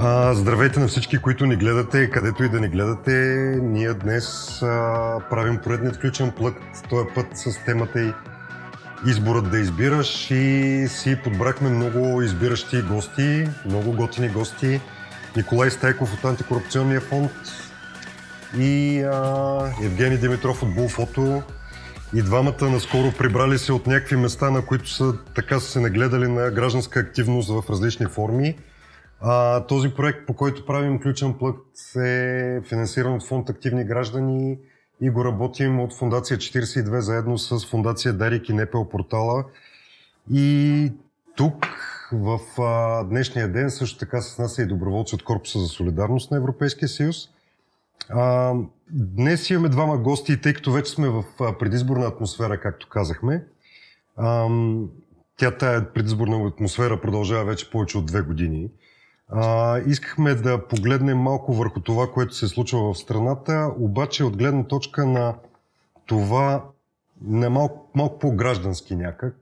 А, здравейте на всички, които ни гледате, където и да ни гледате. Ние днес а, правим поредният включен плък, този път с темата и изборът да избираш и си подбрахме много избиращи гости, много готини гости. Николай Стайков от Антикорупционния фонд и а, Евгений Димитров от Булфото. И двамата наскоро прибрали се от някакви места, на които са така са се нагледали на гражданска активност в различни форми. А, този проект, по който правим ключен плът, е финансиран от фонд Активни граждани и го работим от Фундация 42 заедно с Фундация Дарик и Непел портала. И тук в а, днешния ден също така с нас е и доброволци от Корпуса за солидарност на Европейския съюз. А, днес имаме двама гости, тъй като вече сме в предизборна атмосфера, както казахме. А, тя тая предизборна атмосфера продължава вече повече от две години. А, искахме да погледнем малко върху това, което се случва в страната, обаче от гледна точка на това на малко, малко по-граждански някак,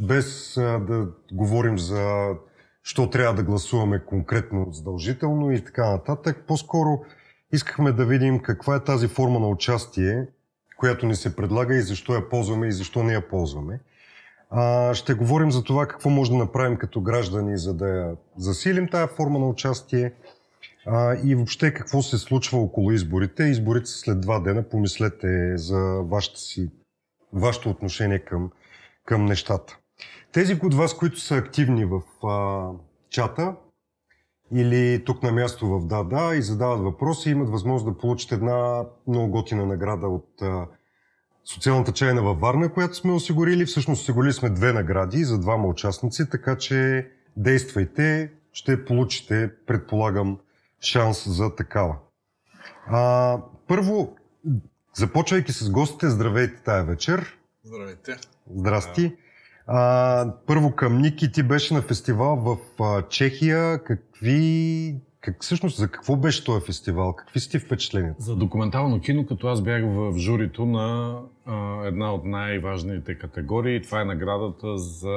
без а, да говорим за що трябва да гласуваме конкретно задължително и така нататък. По-скоро искахме да видим каква е тази форма на участие, която ни се предлага и защо я ползваме и защо не я ползваме. А, ще говорим за това какво може да направим като граждани, за да я засилим тази форма на участие а, и въобще какво се случва около изборите. Изборите след два дена. Помислете за вашето, си, вашето отношение към, към нещата. Тези от вас, които са активни в а, чата или тук на място в Дада и задават въпроси, имат възможност да получат една много готина награда от а, социалната чайна във Варна, която сме осигурили. Всъщност осигурили сме две награди за двама участници, така че действайте, ще получите, предполагам, шанс за такава. А, първо, започвайки с гостите, здравейте тая вечер. Здравейте. Здрасти. А, първо към Ники, ти беше на фестивал в а, Чехия. Какви как, всъщност за какво беше този фестивал? Какви сте впечатленията? За документално кино, като аз бях в журито на една от най-важните категории. Това е наградата за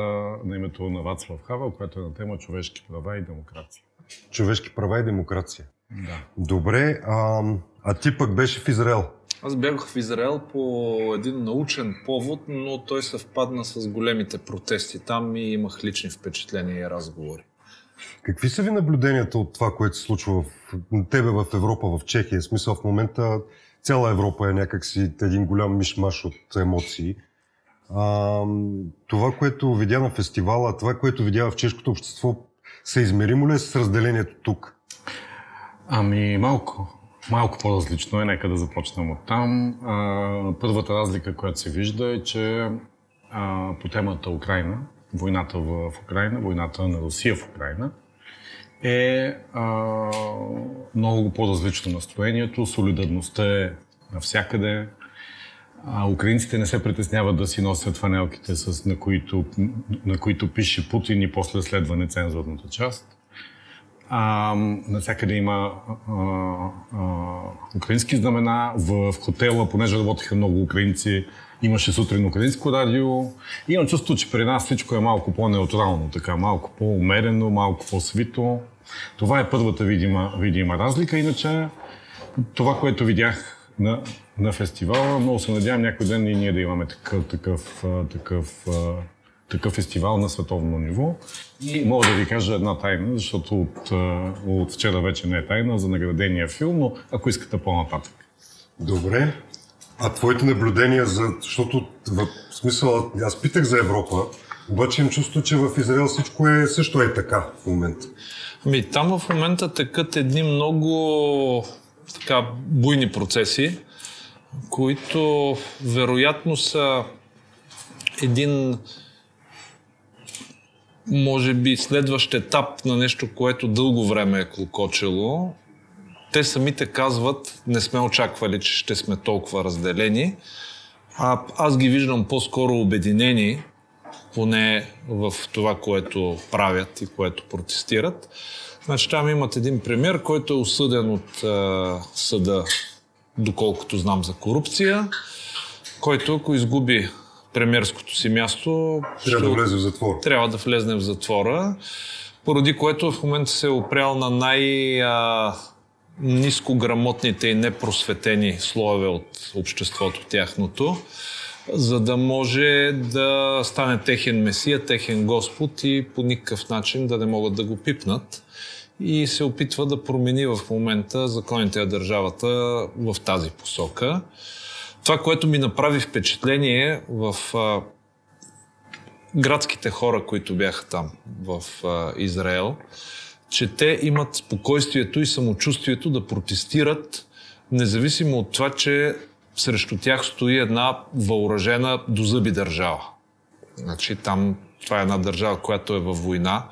на името на Вацлав Хавел, която е на тема човешки права и демокрация. Човешки права и демокрация. Да. Добре, а, а ти пък беше в Израел. Аз бях в Израел по един научен повод, но той съвпадна с големите протести там и имах лични впечатления и разговори. Какви са ви наблюденията от това, което се случва в тебе в Европа, в Чехия? В смисъл в момента цяла Европа е някакси един голям мишмаш от емоции. А, това, което видя на фестивала, това, което видя в чешкото общество, се измеримо ли е с разделението тук? Ами малко. Малко по-различно е, нека да започнем от там. А, първата разлика, която се вижда е, че а, по темата Украина, войната в Украина, войната на Русия в Украина, е а, много по-различно настроението, солидарността е навсякъде. А, украинците не се притесняват да си носят фанелките, с, на, които, на които пише Путин и после следва нецензурната част. А, навсякъде има а, а, украински знамена. В, в хотела, понеже работеха много украинци, имаше сутрин украинско радио. Имам чувство, че при нас всичко е малко по-неутрално, така, малко по-умерено, малко по-свито. Това е първата видима, видима разлика. Иначе това, което видях на, на фестивала, много се надявам някой ден и ние да имаме такъв, такъв, такъв, такъв фестивал на световно ниво. И мога да ви кажа една тайна, защото от, от вчера вече не е тайна за наградения филм, но ако искате по-нататък. Добре. А твоите наблюдения за... Защото в смисъл, аз питах за Европа, обаче им чувство, че в Израел всичко е също е така в момента. Ами там в момента текат едни много така буйни процеси, които вероятно са един може би следващ етап на нещо, което дълго време е клокочело. Те самите казват, не сме очаквали, че ще сме толкова разделени. А аз ги виждам по-скоро обединени, поне в това, което правят и което протестират. Значи там имат един премьер, който е осъден от а, съда, доколкото знам за корупция, който ако изгуби премьерското си място... Трябва ще, да влезе в затвора. Трябва да влезне в затвора. поради което в момента се е опрял на най- а, нискограмотните и непросветени слоеве от обществото тяхното, за да може да стане техен месия, техен Господ и по никакъв начин да не могат да го пипнат. И се опитва да промени в момента законите на държавата в тази посока. Това, което ми направи впечатление в а, градските хора, които бяха там в а, Израел, че те имат спокойствието и самочувствието да протестират, независимо от това, че срещу тях стои една въоръжена до зъби държава. Значи там това е една държава, която е във война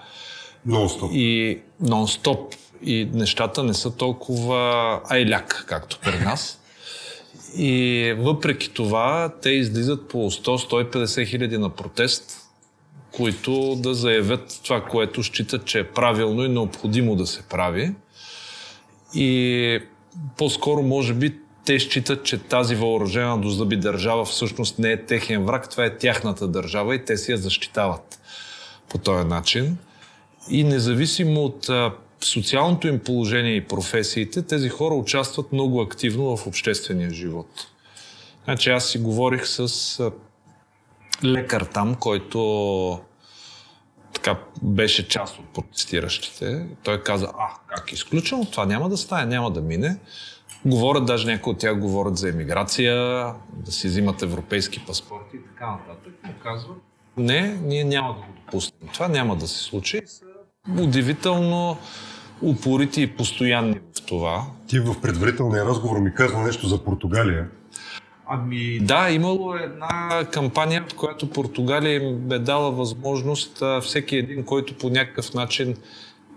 Нон-стоп. и нон-стоп. И нещата не са толкова айляк, както при нас. И въпреки това, те излизат по 100-150 хиляди на протест, които да заявят това, което считат, че е правилно и необходимо да се прави. И по-скоро, може би, те считат, че тази въоръжена до зъби държава всъщност не е техен враг, това е тяхната държава и те си я защитават по този начин. И независимо от социалното им положение и професиите, тези хора участват много активно в обществения живот. Значи аз си говорих с лекар там, който така беше част от протестиращите. Той каза, а, как изключвам, това няма да стане, няма да мине. Говорят, даже някои от тях говорят за емиграция, да си взимат европейски паспорти и така нататък. Но казват, не, ние няма да го допуснем. Това няма да се случи. Са удивително упорити и постоянни в това. Ти в предварителния разговор ми каза нещо за Португалия. Ами да, имало една кампания, в която Португалия им бе дала възможност всеки един, който по някакъв начин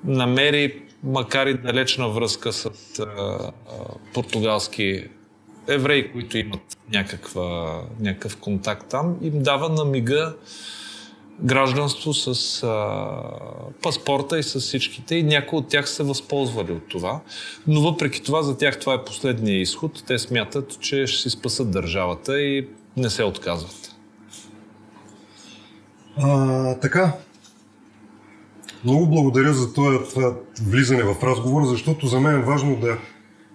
намери, макар и далечна връзка с а, а, португалски евреи, които имат някаква, някакъв контакт там, им дава на мига гражданство с а, паспорта и с всичките и някои от тях са възползвали от това. Но въпреки това, за тях това е последния изход. Те смятат, че ще си спасат държавата и не се отказват. А, така. Много благодаря за това, това влизане в разговор, защото за мен е важно да,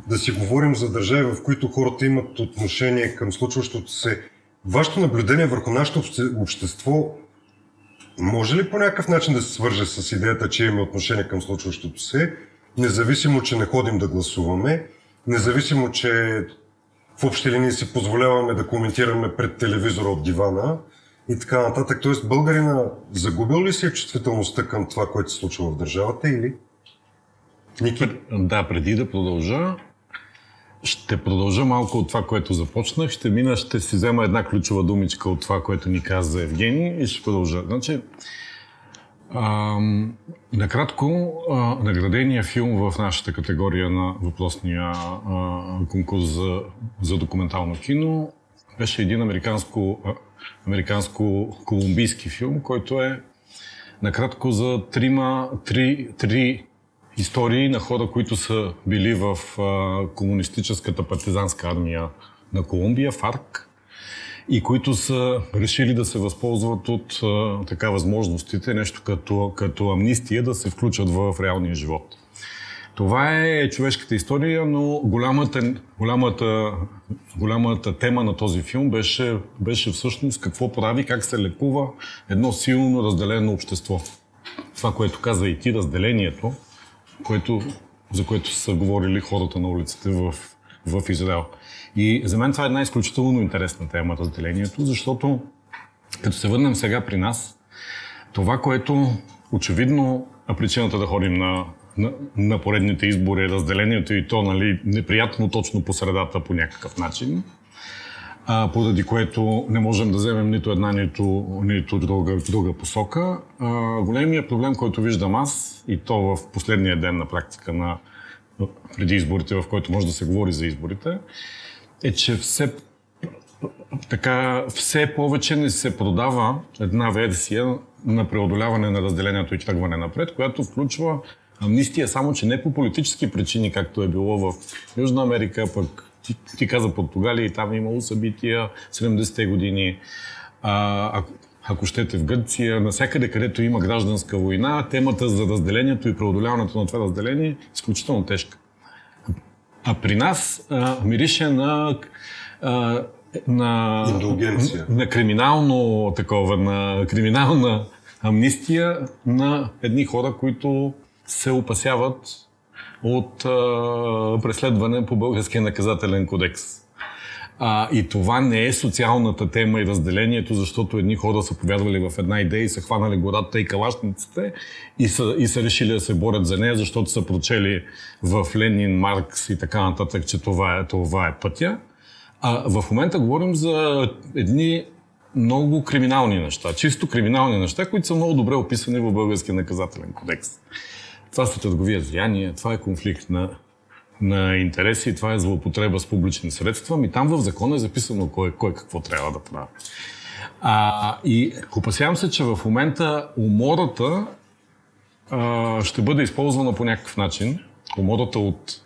да си говорим за държави, в които хората имат отношение към случващото се. Вашето наблюдение върху нашето обще- общество може ли по някакъв начин да се свърже с идеята, че имаме отношение към случващото се, независимо, че не ходим да гласуваме, независимо, че в общи линии си позволяваме да коментираме пред телевизора от дивана и така нататък. Тоест, българина загубил ли си е чувствителността към това, което се случва в държавата или? Ники? Да, преди да продължа, ще продължа малко от това, което започнах. Ще мина, ще си взема една ключова думичка от това, което ни каза Евгений и ще продължа. Значи, ам, накратко, а, наградения филм в нашата категория на въпросния а, конкурс за, за документално кино беше един американско, а, американско-колумбийски филм, който е накратко за трима, три, три истории на хора, които са били в а, комунистическата партизанска армия на Колумбия, ФАРК, и които са решили да се възползват от а, така възможностите, нещо като, като амнистия, да се включат в реалния живот. Това е човешката история, но голямата, голямата, голямата тема на този филм беше, беше всъщност какво прави, как се лекува едно силно разделено общество. Това, което каза и ти, разделението, което, за което са говорили хората на улиците в, в Израел. И за мен това е една изключително интересна тема, разделението, защото като се върнем сега при нас, това, което очевидно е причината да ходим на, на, на поредните избори, разделението и то нали, неприятно точно по средата по някакъв начин, а, поради което не можем да вземем нито една, нито, нито друга, друга посока. А, големият проблем, който виждам аз, и то в последния ден на практика на преди изборите, в който може да се говори за изборите, е, че все, така, все повече не се продава една версия на преодоляване на разделението и тръгване напред, която включва амнистия, само че не по политически причини, както е било в Южна Америка, пък ти, ти каза Португалия и там е имало събития 70-те години. А, а ако щете в Гърция, навсякъде, където има гражданска война, темата за разделението и преодоляването на това разделение е изключително тежка. А при нас а, мирише на, а, на, Индулгенция. на криминално такова, на криминална амнистия на едни хора, които се опасяват от а, преследване по българския наказателен кодекс. А, и това не е социалната тема и разделението, защото едни хора са повярвали в една идея и са хванали гората и калашниците и са, и са решили да се борят за нея, защото са прочели в Ленин, Маркс и така нататък, че това е, това е пътя. А в момента говорим за едни много криминални неща, чисто криминални неща, които са много добре описани в българския наказателен кодекс. Това са търговия с влияние, това е конфликт на, на интереси, това е злоупотреба с публични средства. Ми там в закона е записано кой, кой какво трябва да прави. А, и опасявам се, че в момента умората а, ще бъде използвана по някакъв начин. Умората от,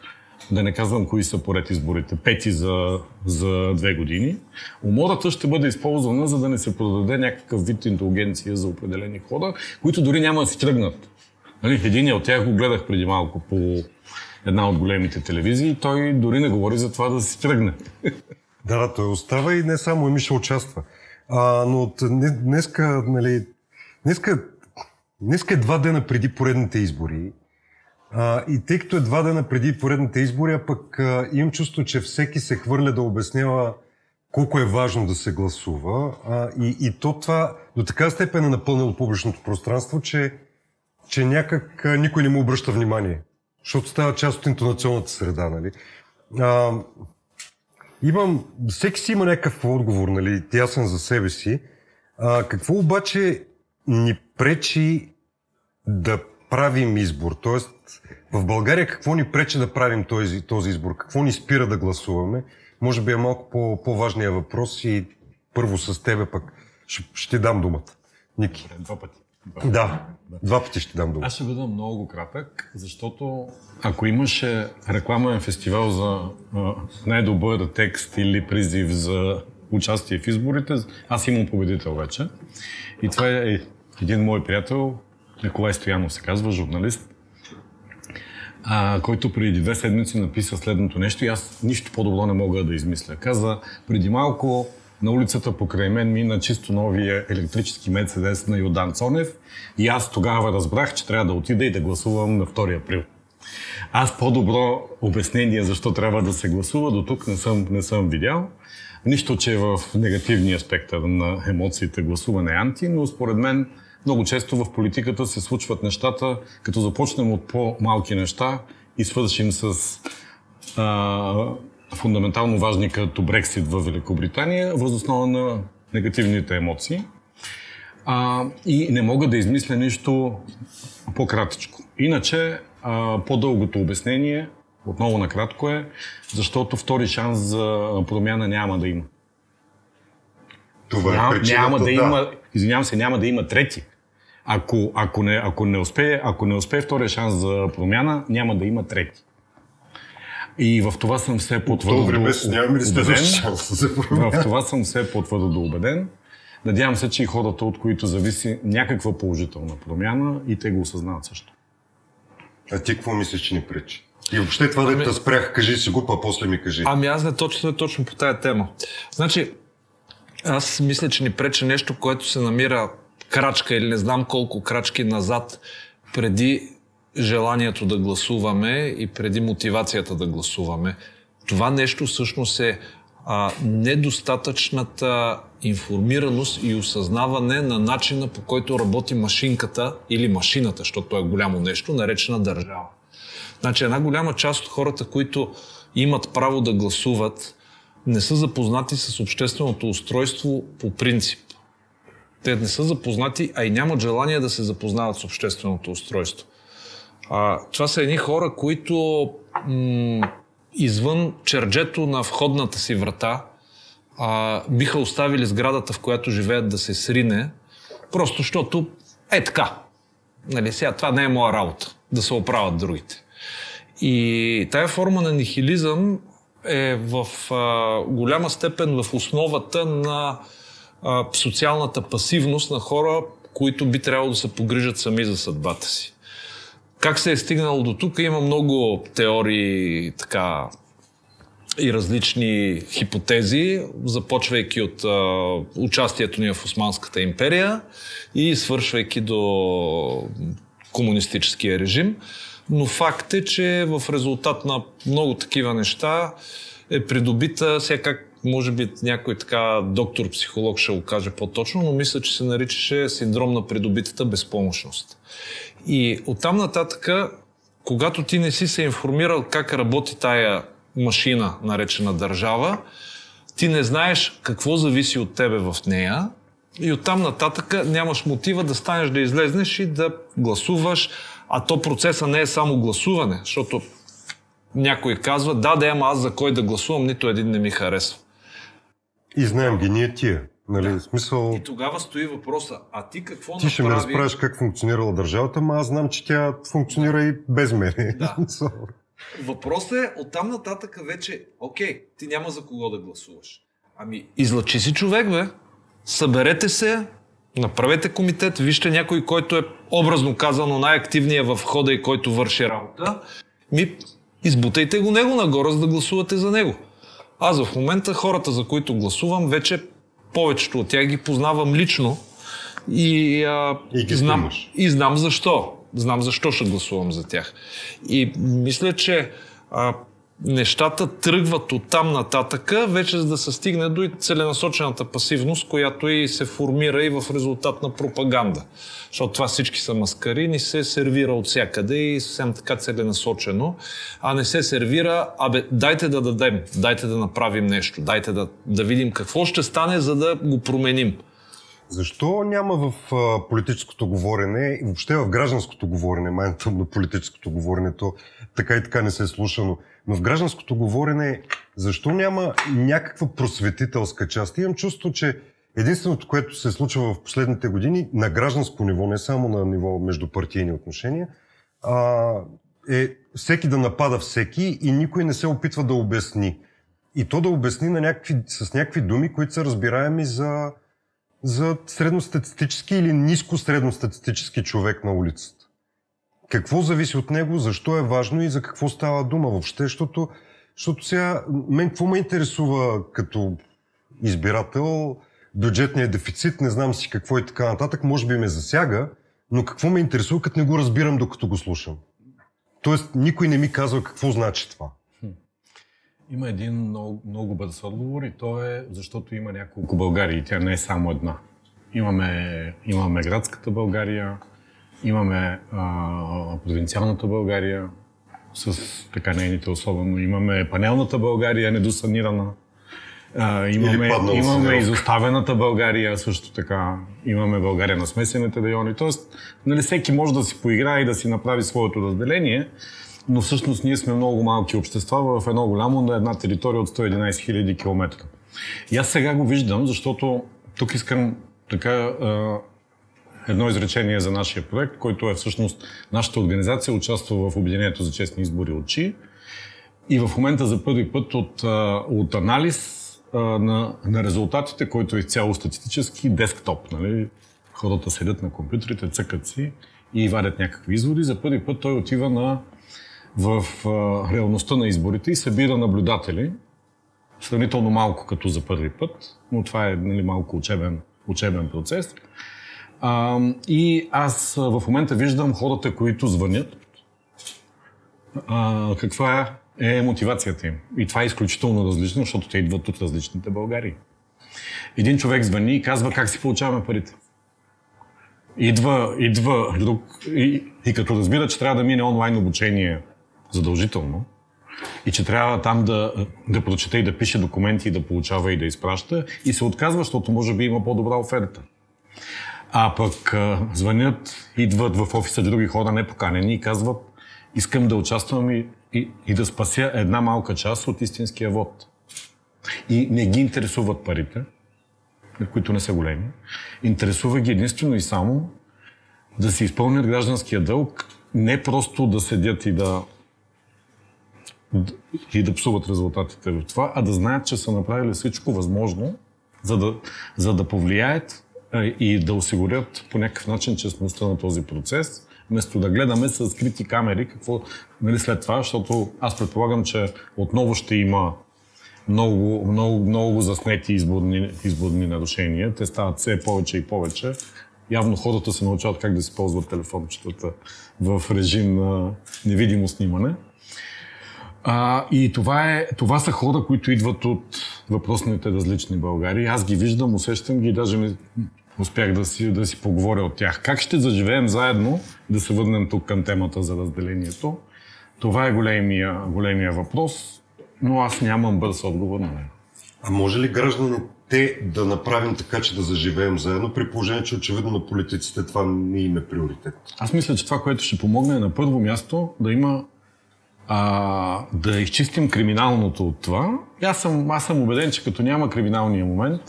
да не казвам кои са поред изборите, пети за, за две години. Умората ще бъде използвана, за да не се продаде някакъв вид интелигенция за определени хора, които дори няма да си тръгнат. Нали, един от тях го гледах преди малко по една от големите телевизии. Той дори не говори за това да си тръгне. Да, да, той остава и не само Еми ще участва. А, но от дне- днеска, нали, днеска, днеска е два дена преди поредните избори. А, и тъй като е два дена преди поредните избори, а пък а, имам чувство, че всеки се хвърля да обяснява колко е важно да се гласува. А, и, и то това до така степен е напълнило публичното пространство, че, че някак никой не му обръща внимание. Защото става част от интонационната среда, нали? А, Имам, всеки си има някакъв отговор, нали, ясен за себе си. А, какво обаче ни пречи да правим избор? Тоест, в България какво ни пречи да правим този, този избор? Какво ни спира да гласуваме? Може би е малко по, по-важният въпрос и първо с тебе пък ще, ще дам думата. Ники. Два пъти. Да, два пъти ще дам думата. Аз ще бъда много кратък, защото ако имаше рекламен фестивал за най-добър текст или призив за участие в изборите, аз имам победител вече. И това е един мой приятел, Николай Стоянов се казва, журналист, а, който преди две седмици написа следното нещо и аз нищо по-добро не мога да измисля. Каза, преди малко на улицата покрай мен мина чисто новия електрически Мерцедес на Йодан Цонев и аз тогава разбрах, че трябва да отида и да гласувам на 2 април. Аз по-добро обяснение защо трябва да се гласува до тук не съм, не съм видял. Нищо, че в негативния спектър на емоциите гласуване е анти, но според мен много често в политиката се случват нещата, като започнем от по-малки неща и свършим с а, фундаментално важни като Брексит в Великобритания, възоснова на негативните емоции. А, и не мога да измисля нищо по-кратичко. Иначе, а, по-дългото обяснение, отново накратко е, защото втори шанс за промяна няма да има. Това е причината, няма да, има, извинявам се, няма да има трети. Ако, ако, не, ако, не успее, ако не успее втория шанс за промяна, няма да има трети. И в това съм все по-твърдо време си нямаме ли? В това съм все по-твърдо убеден. Надявам се, че и хората, от които зависи някаква положителна промяна, и те го осъзнават също. А ти какво мислиш, че ни пречи? И въобще това да те спрях, кажи си го, па после ми кажи. Ами аз не точно, не точно по тая тема. Значи, аз мисля, че ни пречи нещо, което се намира крачка или не знам колко крачки назад преди желанието да гласуваме и преди мотивацията да гласуваме. Това нещо всъщност е а, недостатъчната информираност и осъзнаване на начина по който работи машинката или машината, защото е голямо нещо, наречена държава. Значи една голяма част от хората, които имат право да гласуват, не са запознати с общественото устройство по принцип. Те не са запознати, а и нямат желание да се запознават с общественото устройство. А, това са едни хора, които м- извън черджето на входната си врата а, биха оставили сградата, в която живеят да се срине, просто защото е така. Нали, сега това не е моя работа, да се оправят другите. И тая форма на нихилизъм е в а, голяма степен в основата на а, социалната пасивност на хора, които би трябвало да се погрижат сами за съдбата си. Как се е стигнало до тук? Има много теории, така, и различни хипотези, започвайки от а, участието ни в Османската империя и свършвайки до комунистическия режим. Но факт е, че в резултат на много такива неща е придобита, сега как може би някой така доктор-психолог ще го каже по-точно, но мисля, че се наричаше синдром на придобитата безпомощност. И оттам нататък, когато ти не си се информирал как работи тая машина, наречена държава, ти не знаеш какво зависи от тебе в нея и оттам нататък нямаш мотива да станеш да излезнеш и да гласуваш, а то процеса не е само гласуване, защото някой казва, да, да, ама аз за кой да гласувам, нито един не ми харесва. И знаем ги ние тия. Нали, да. смисъл... И тогава стои въпроса, а ти какво Ти ще ме разправиш как функционирала държавата, ама аз знам, че тя функционира и без мене. Да. Въпросът е, оттам нататък вече, окей, ти няма за кого да гласуваш. Ами, излъчи си човек, бе. Съберете се, направете комитет, вижте някой, който е образно казано най-активният в хода и който върши работа. Ми, избутайте го него нагоре, за да гласувате за него. Аз в момента хората, за които гласувам, вече повечето от тях ги познавам лично и, а, И ги знам, снимаш. и знам защо. Знам защо ще гласувам за тях. И мисля, че а, нещата тръгват от там нататъка, вече за да се стигне до и целенасочената пасивност, която и се формира и в резултат на пропаганда. Защото това всички са маскари, ни се сервира от всякъде и съвсем така целенасочено, а не се сервира, абе, дайте да дадем, дайте да направим нещо, дайте да, да видим какво ще стане, за да го променим. Защо няма в политическото говорене въобще в гражданското говорене, майната на политическото говорене, то така и така не се е слушано, но в гражданското говорене, защо няма някаква просветителска част? Имам чувство, че единственото, което се случва в последните години на гражданско ниво, не само на ниво междупартийни отношения, а, е всеки да напада всеки и никой не се опитва да обясни. И то да обясни на някакви, с някакви думи, които са разбираеми за, за средностатистически или ниско средностатистически човек на улицата. Какво зависи от него, защо е важно и за какво става дума въобще, защото, защото сега мен какво ме интересува като избирател, бюджетния дефицит, не знам си какво и така нататък, може би ме засяга, но какво ме интересува, като не го разбирам, докато го слушам. Тоест, никой не ми казва какво значи това. Има един много, много бърз отговор и то е защото има няколко Българии. Тя не е само една. Имаме, имаме градската България, имаме а, провинциалната България с така нейните особено. Имаме панелната България, недосанирана. А, имаме, имаме изоставената България също така. Имаме България на смесените райони. Тоест, нали, всеки може да си поиграе и да си направи своето разделение, но всъщност ние сме много малки общества в едно голямо на една територия от 111 000 км. И аз сега го виждам, защото тук искам така едно изречение за нашия проект, който е всъщност нашата организация участва в Обединението за честни избори от ЧИ. И в момента за първи път от, от анализ на, на резултатите, който е изцяло статистически, десктоп. Нали? Хората седят на компютрите, цъкат си и вадят някакви изводи. За първи път той отива на, в реалността на изборите и събира наблюдатели. Сравнително малко като за първи път, но това е нали, малко учебен, учебен процес. А, и аз в момента виждам хората, които звънят, а, каква е мотивацията им. И това е изключително различно, защото те идват от различните Българии. Един човек звъни и казва как си получаваме парите. Идва, идва друг и, и като разбира, че трябва да мине онлайн обучение задължително и че трябва там да, да прочете и да пише документи, и да получава и да изпраща и се отказва, защото може би има по-добра оферта. А пък а, звънят, идват в офиса други хора непоканени и казват искам да участвам и, и, и да спася една малка част от истинския вод. И не ги интересуват парите, които не са големи. Интересува ги единствено и само да си изпълнят гражданския дълг, не просто да седят и да и да псуват резултатите в това, а да знаят, че са направили всичко възможно, за да, за да повлияят и да осигурят по някакъв начин честността на този процес, вместо да гледаме с скрити камери какво нали, след това, защото аз предполагам, че отново ще има много, много, много заснети изборни, изборни нарушения. Те стават все повече и повече. Явно хората се научават как да си ползват телефончетата в режим на невидимо снимане. А, и това, е, това са хора, които идват от въпросните различни Българии. Аз ги виждам, усещам ги, даже ми успях да си, да си поговоря от тях. Как ще заживеем заедно, да се върнем тук към темата за разделението? Това е големия, големия въпрос, но аз нямам бърз отговор на него. А може ли гражданите да направим така, че да заживеем заедно, при положение, че очевидно на политиците това не им е приоритет? Аз мисля, че това, което ще помогне е на първо място да има а, да изчистим криминалното от това. Аз съм, аз съм убеден, че като няма криминалния момент,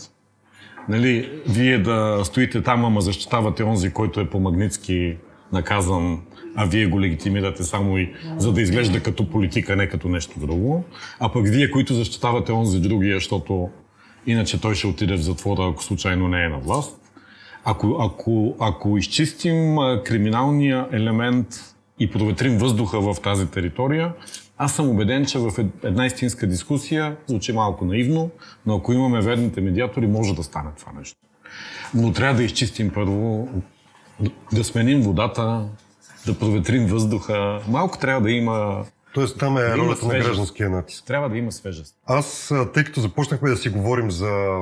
нали, вие да стоите там, ама защитавате онзи, който е по Магницки наказан, а вие го легитимирате само и за да изглежда като политика, не като нещо друго. А пък вие, които защитавате онзи другия, защото иначе той ще отиде в затвора, ако случайно не е на власт. Ако, ако, ако изчистим криминалния елемент и проветрим въздуха в тази територия, аз съм убеден, че в ед- една истинска дискусия, звучи малко наивно, но ако имаме верните медиатори, може да стане това нещо. Но трябва да изчистим първо, да сменим водата, да проветрим въздуха. Малко трябва да има, Тоест там е има ролята на гражданския натиск. трябва да има свежест. Аз, тъй като започнахме да си говорим за,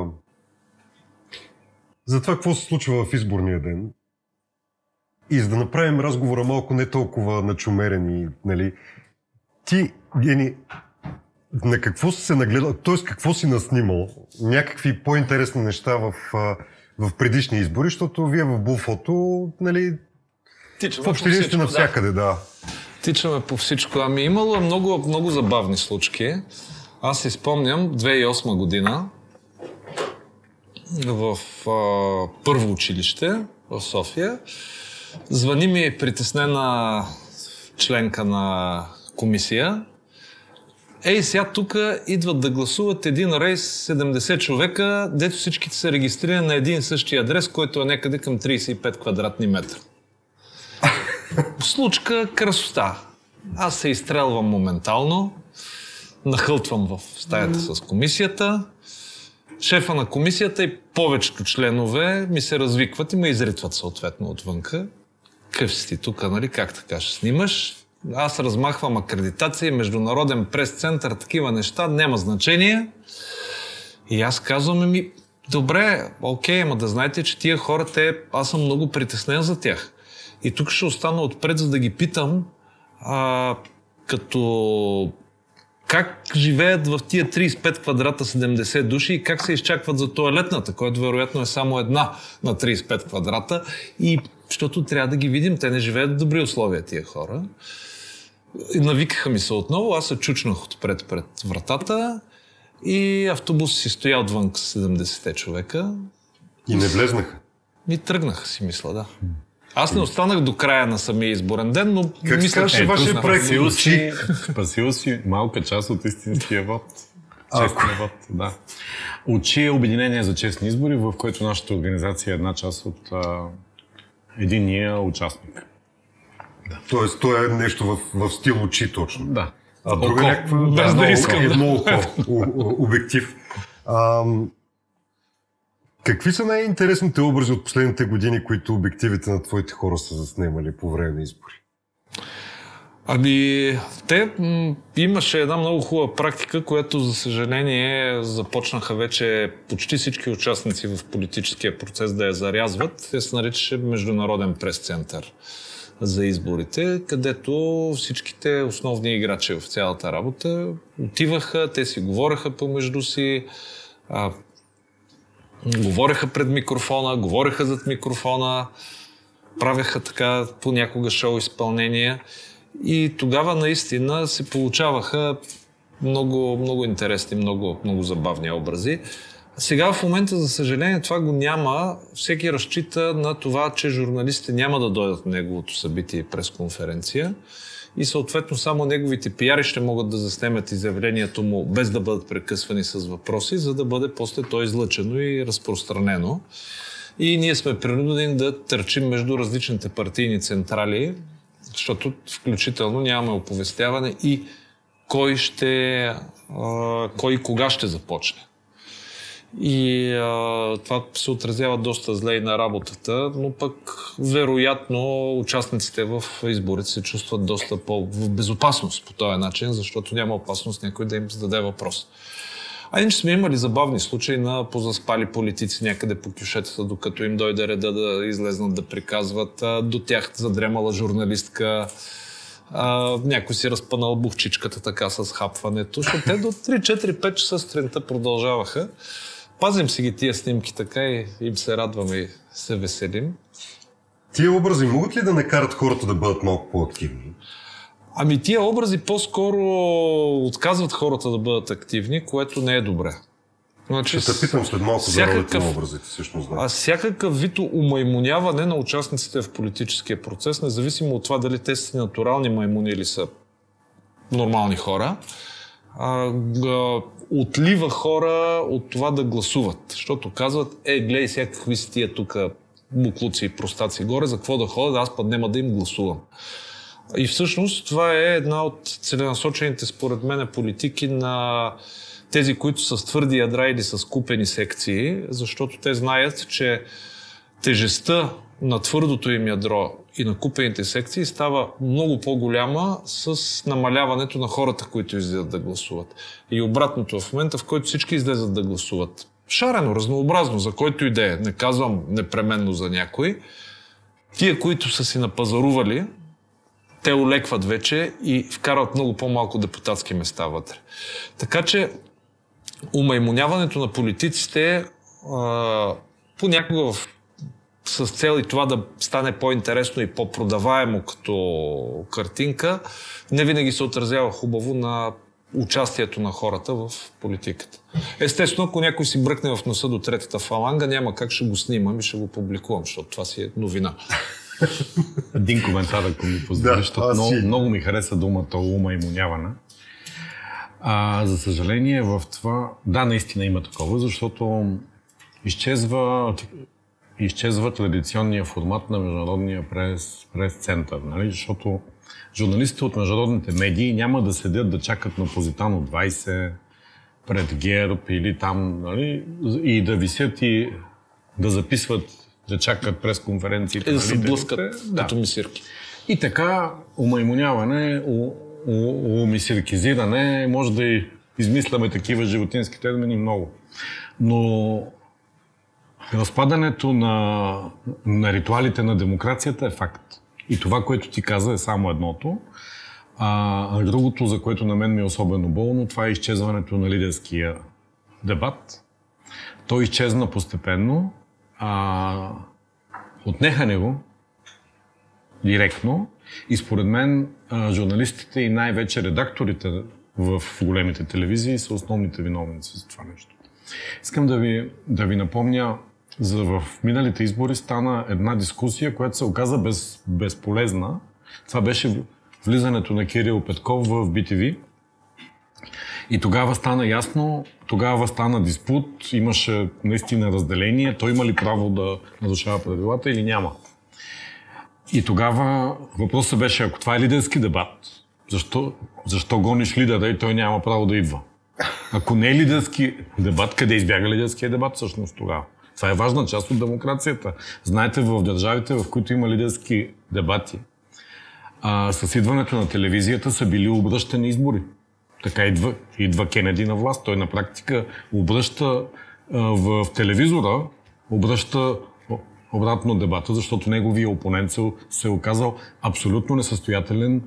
за това какво се случва в изборния ден, и за да направим разговора малко не толкова начумерен и, нали, ти, Гени, на какво си се нагледал, т.е. какво си наснимал, някакви по-интересни неща в, в предишни избори, защото вие в Булфото, нали, Тичаме в общи линии всичко, да. навсякъде, да. Тичаме по всичко. Ами имало много, много забавни случки. Аз си спомням 2008 година в а, първо училище в София. Звъни ми притеснена членка на комисия. Ей, сега тук идват да гласуват един рейс 70 човека, дето всичките са регистрирани на един и същия адрес, който е някъде към 35 квадратни метра. Случка красота. Аз се изстрелвам моментално, нахълтвам в стаята с комисията. Шефа на комисията и повечето членове ми се развикват и ме изритват съответно отвънка. Къв си ти тук, нали? Как така ще снимаш? Аз размахвам акредитация, международен прес-център, такива неща, няма значение. И аз казвам ми, добре, окей, ама да знаете, че тия хора, те, аз съм много притеснен за тях. И тук ще остана отпред, за да ги питам, а, като как живеят в тия 35 квадрата 70 души и как се изчакват за туалетната, която вероятно е само една на 35 квадрата. И защото трябва да ги видим, те не живеят в добри условия тия хора. И навикаха ми се отново, аз се чучнах отпред пред вратата и автобус си стоя отвън с 70 човека. И не влезнаха. Ми тръгнаха си, мисля, да. Аз не останах до края на самия изборен ден, но Как мисля, че вашия проект? Спасил си, спасил си малка част от истинския вод. Честния вод, да. Учи е Обединение за честни избори, в което нашата организация е една част от единия участник. Тоест, то е нещо в, в стил очи точно. Да. А друга Око. някаква... Без да много- искам, да. Едно око. Обектив. Ам, какви са най-интересните образи от последните години, които обективите на твоите хора са заснемали по време на избори? Ами, те имаше една много хубава практика, която, за съжаление, започнаха вече почти всички участници в политическия процес да я зарязват. Те се наричаше Международен прес-център за изборите, където всичките основни играчи в цялата работа отиваха, те си говореха помежду си, а, говореха пред микрофона, говореха зад микрофона, правеха така понякога шоу изпълнения и тогава наистина се получаваха много, много интересни, много, много забавни образи. Сега в момента, за съжаление, това го няма. Всеки разчита на това, че журналистите няма да дойдат на неговото събитие и пресконференция. и съответно само неговите пиари ще могат да заснемат изявлението му без да бъдат прекъсвани с въпроси, за да бъде после то излъчено и разпространено. И ние сме принудени да търчим между различните партийни централи, защото включително нямаме оповестяване и кой ще, кой и кога ще започне. И а, това се отразява доста зле и на работата, но пък вероятно участниците в изборите се чувстват доста по-в безопасност по този начин, защото няма опасност някой да им зададе въпрос. А иначе сме имали забавни случаи на позаспали политици някъде по кюшетата, докато им дойде реда да излезнат да приказват. До тях задремала журналистка, а, някой си разпънал бухчичката така с хапването, защото те до 3-4-5 часа сутринта продължаваха. Пазим си ги тия снимки така и им се радваме и се веселим. Тия образи могат ли да накарат хората да бъдат малко по-активни? Ами тия образи по-скоро отказват хората да бъдат активни, което не е добре. Значи, Ще те питам след малко за ролите на образите, всъщност. Да. А всякакъв вид умаймоняване на участниците в политическия процес, независимо от това дали те са натурални маймуни или са нормални хора, а, отлива хора от това да гласуват. Защото казват, е, гледай сега какви си тия тук буклуци и простаци горе, за какво да ходя, аз път няма да им гласувам. И всъщност това е една от целенасочените според мен политики на тези, които са с твърди ядра или с купени секции, защото те знаят, че тежестта на твърдото им ядро и на купените секции става много по-голяма с намаляването на хората, които излизат да гласуват. И обратното, в момента, в който всички излезат да гласуват, шарено, разнообразно, за който идея, не казвам непременно за някой, тия, които са си напазарували, те олекват вече и вкарват много по-малко депутатски места вътре. Така че умаймоняването на политиците а, понякога в с цел и това да стане по-интересно и по-продаваемо като картинка, не винаги се отразява хубаво на участието на хората в политиката. Естествено, ако някой си бръкне в носа до третата фаланга, няма как ще го снимам и ще го публикувам, защото това си е новина. Един коментар, ако ми позволиш, да, защото много, си... много ми хареса думата ума и моняване. А, за съжаление в това, да, наистина има такова, защото изчезва изчезва традиционния формат на международния прес, прес-център, нали? защото журналистите от международните медии няма да седят да чакат на Позитано 20 пред ГЕРБ или там, нали? и да висят и да записват, да чакат през конференциите. И да нали? се блъскат да. като мисирки. И така, умаймоняване, умисиркизиране, може да измисляме такива животински термини много. Но Разпадането на, на ритуалите на демокрацията е факт. И това, което ти каза, е само едното. А, другото, за което на мен ми е особено болно, това е изчезването на лидерския дебат. Той изчезна постепенно. А, отнеха него директно и според мен журналистите и най-вече редакторите в големите телевизии са основните виновници за това нещо. Искам да ви, да ви напомня за в миналите избори стана една дискусия, която се оказа без, безполезна. Това беше влизането на Кирил Петков в BTV. И тогава стана ясно, тогава стана диспут, имаше наистина разделение, той има ли право да нарушава правилата или няма. И тогава въпросът беше, ако това е лидерски дебат, защо, защо гониш лидера и той няма право да идва? Ако не е лидерски дебат, къде избяга лидерския дебат всъщност тогава? Това е важна част от демокрацията. Знаете, в държавите, в които има лидерски дебати, а, с идването на телевизията са били обръщани избори. Така идва, идва Кенеди на власт. Той на практика обръща в телевизора, обръща обратно дебата, защото неговия опонент се е оказал абсолютно несъстоятелен,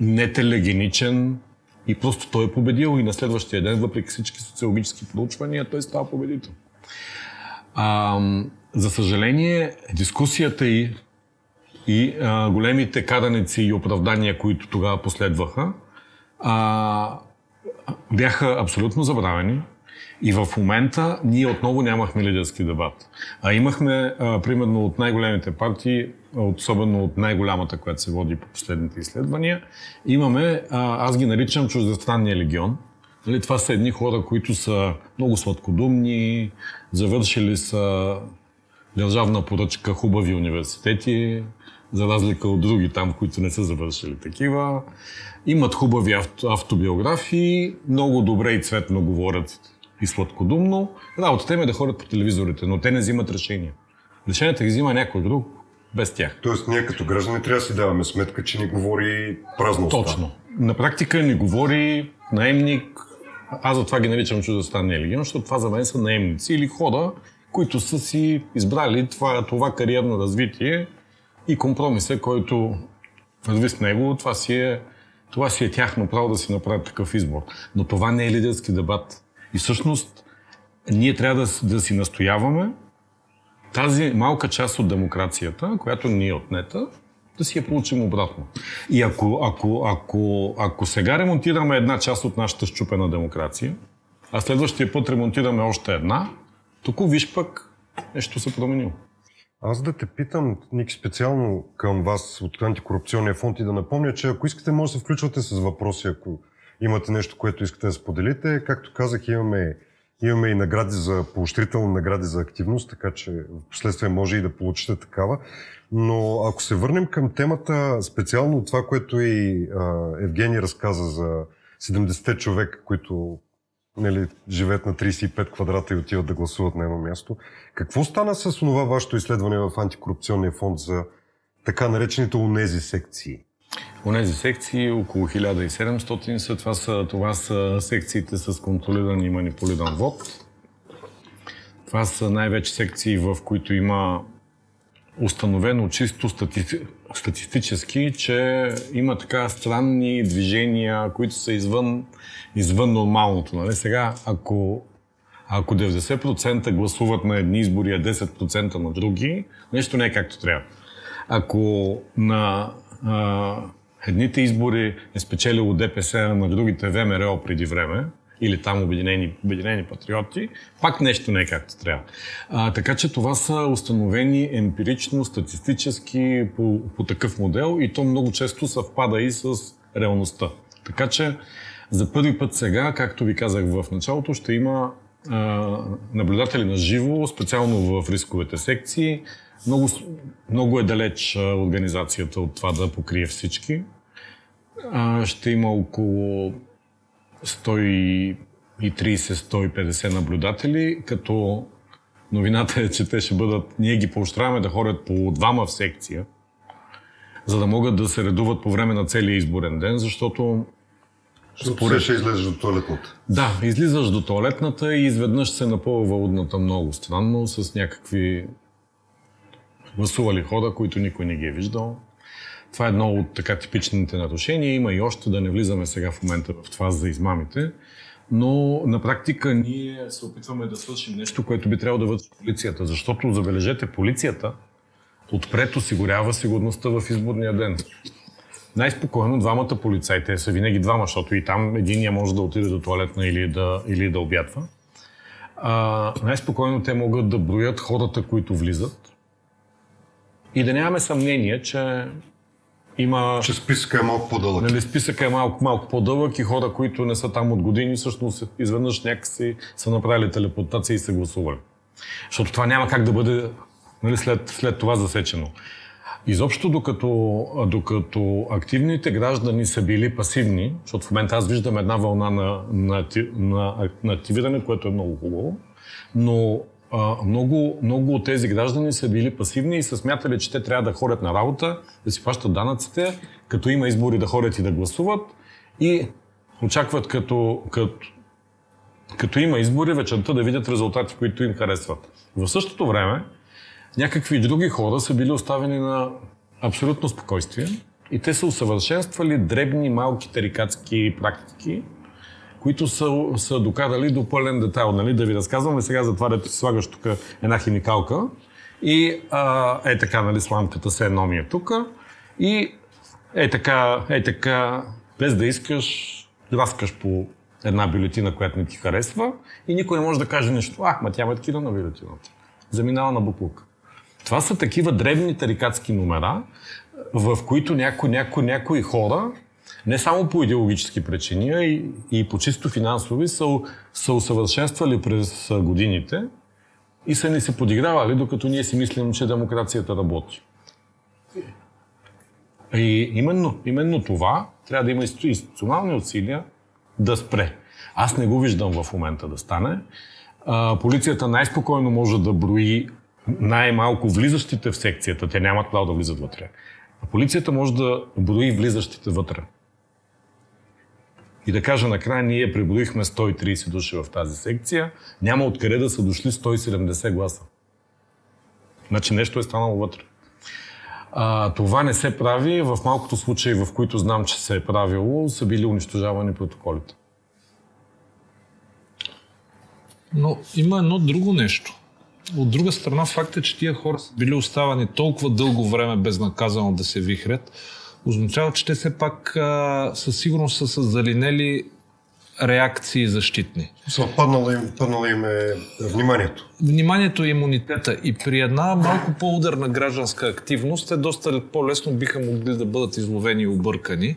нетелегеничен и просто той е победил и на следващия ден, въпреки всички социологически проучвания, той става победител. А, за съжаление, дискусията и, и а, големите караници и оправдания, които тогава последваха, а, бяха абсолютно забравени. И в момента ние отново нямахме лидерски дебат. А имахме, а, примерно, от най-големите партии особено от най-голямата, която се води по последните изследвания, имаме, а, аз ги наричам чуждестранния легион. Нали, това са едни хора, които са много сладкодумни, завършили са държавна поръчка, хубави университети, за разлика от други там, които не са завършили такива. Имат хубави авто, автобиографии, много добре и цветно говорят и сладкодумно. Работата им е да ходят по телевизорите, но те не взимат решения. Решенията ги взима някой друг, без тях. Тоест, ние като граждани трябва да си даваме сметка, че ни говори празно. Точно. На практика ни говори наемник. Аз за това ги наричам чуждестранния легион, защото това за мен са наемници или хора, които са си избрали това, това кариерно развитие и компромиса, който върви с него, това си е, това си е тяхно право да си направят такъв избор. Но това не е лидерски дебат. И всъщност ние трябва да, да си настояваме тази малка част от демокрацията, която ни е отнета, да си я получим обратно. И ако, ако, ако, ако сега ремонтираме една част от нашата щупена демокрация, а следващия път ремонтираме още една, тук виж пък нещо се променило. Аз да те питам, Ник, специално към вас от Антикорупционния фонд и да напомня, че ако искате, може да се включвате с въпроси, ако имате нещо, което искате да споделите. Както казах, имаме, имаме и награди за поощрителни награди за активност, така че в последствие може и да получите такава. Но ако се върнем към темата, специално това, което и а, Евгений разказа за 70-те човека, които нали, живеят на 35 квадрата и отиват да гласуват на едно място. Какво стана с това вашето изследване в Антикорупционния фонд за така наречените унези секции? Унези секции, около 1700 са. Това са, това са секциите с контролиран и манипулиран вод. Това са най-вече секции, в които има установено чисто стати... статистически, че има така странни движения, които са извън, извън нормалното. Нали? Сега, ако, ако 90% гласуват на едни избори, а 10% на други, нещо не е както трябва. Ако на а, едните избори е спечелило ДПС, а на другите ВМРО преди време, или там Обединени, Обединени патриоти, пак нещо не е както трябва. А, така че това са установени емпирично, статистически по, по такъв модел и то много често съвпада и с реалността. Така че за първи път сега, както ви казах в началото, ще има а, наблюдатели на живо, специално в рисковете секции. Много, много е далеч а, организацията от това да покрие всички. А, ще има около 130-150 наблюдатели, като новината е, че те ще бъдат, ние ги поощряваме да ходят по двама в секция, за да могат да се редуват по време на целия изборен ден, защото защото според... ще излезеш до туалетната. Да, излизаш до туалетната и изведнъж се напълва удната много странно, с някакви гласували хора, които никой не ги е виждал. Това е едно от така типичните нарушения. Има и още, да не влизаме сега в момента в това за измамите. Но на практика ние се опитваме да свършим нещо, което би трябвало да върши полицията. Защото, забележете, полицията отпред осигурява сигурността в изборния ден. Най-спокойно двамата полицаи, те са винаги двама, защото и там единия може да отиде до туалетна или да, или да обядва. А, най-спокойно те могат да броят хората, които влизат и да нямаме съмнение, че има... Че списъка е малко по-дълъг. Нали, списъка е малко, малко по-дълъг и хора, които не са там от години, всъщност изведнъж някакси са направили телепортация и са гласували. Защото това няма как да бъде нали, след, след това засечено. Изобщо, докато, докато активните граждани са били пасивни, защото в момента аз виждам една вълна на, на, на, на активиране, което е много хубаво, но много, много от тези граждани са били пасивни и са смятали, че те трябва да ходят на работа, да си плащат данъците, като има избори да ходят и да гласуват и очакват като, като, като има избори вечерта да видят резултати, които им харесват. В същото време, някакви други хора са били оставени на абсолютно спокойствие и те са усъвършенствали дребни, малки тарикатски практики, които са, са докарали до пълен детайл. Нали? Да ви разказваме сега за това, да ти слагаш тук една химикалка и а, е така, нали, сламката се едно ми е тук и е така, е така, без да искаш, драскаш по една бюлетина, която не ти харесва и никой не може да каже нищо. А, ма тя ме е на бюлетината. Заминава на буклук. Това са такива дребни тарикатски номера, в които някои, някои, някои хора, не само по идеологически причини, а и, и по чисто финансови, са, са усъвършенствали през годините и са ни се подигравали, докато ние си мислим, че демокрацията работи. И именно, именно това трябва да има институционални усилия да спре. Аз не го виждам в момента да стане. А, полицията най-спокойно може да брои най-малко влизащите в секцията. Те нямат право да влизат вътре. А полицията може да брои влизащите вътре. И да кажа накрая, ние преброихме 130 души в тази секция, няма откъде да са дошли 170 гласа. Значи нещо е станало вътре. А, това не се прави. В малкото случаи, в които знам, че се е правило, са били унищожавани протоколите. Но има едно друго нещо. От друга страна, факт е, че тия хора са били оставани толкова дълго време безнаказано да се вихрят, означава, че те все пак а, със сигурност са с залинели реакции защитни. Паднало им, паднало им е вниманието. Вниманието и имунитета. И при една малко по-ударна гражданска активност, те доста по-лесно биха могли да бъдат изловени и объркани.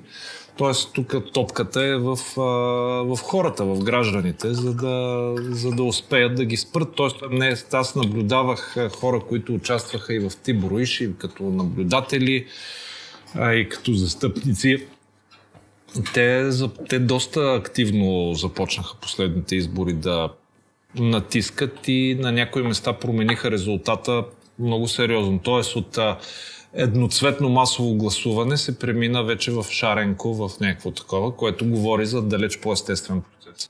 Тоест, тук топката е в, в хората, в гражданите, за да, за да успеят да ги спрат. Тоест, не, аз наблюдавах хора, които участваха и в Тиброиш, и като наблюдатели, а и като застъпници. Те, те доста активно започнаха последните избори да натискат и на някои места промениха резултата много сериозно. Тоест от едноцветно масово гласуване се премина вече в шаренко, в някакво такова, което говори за далеч по-естествен процес.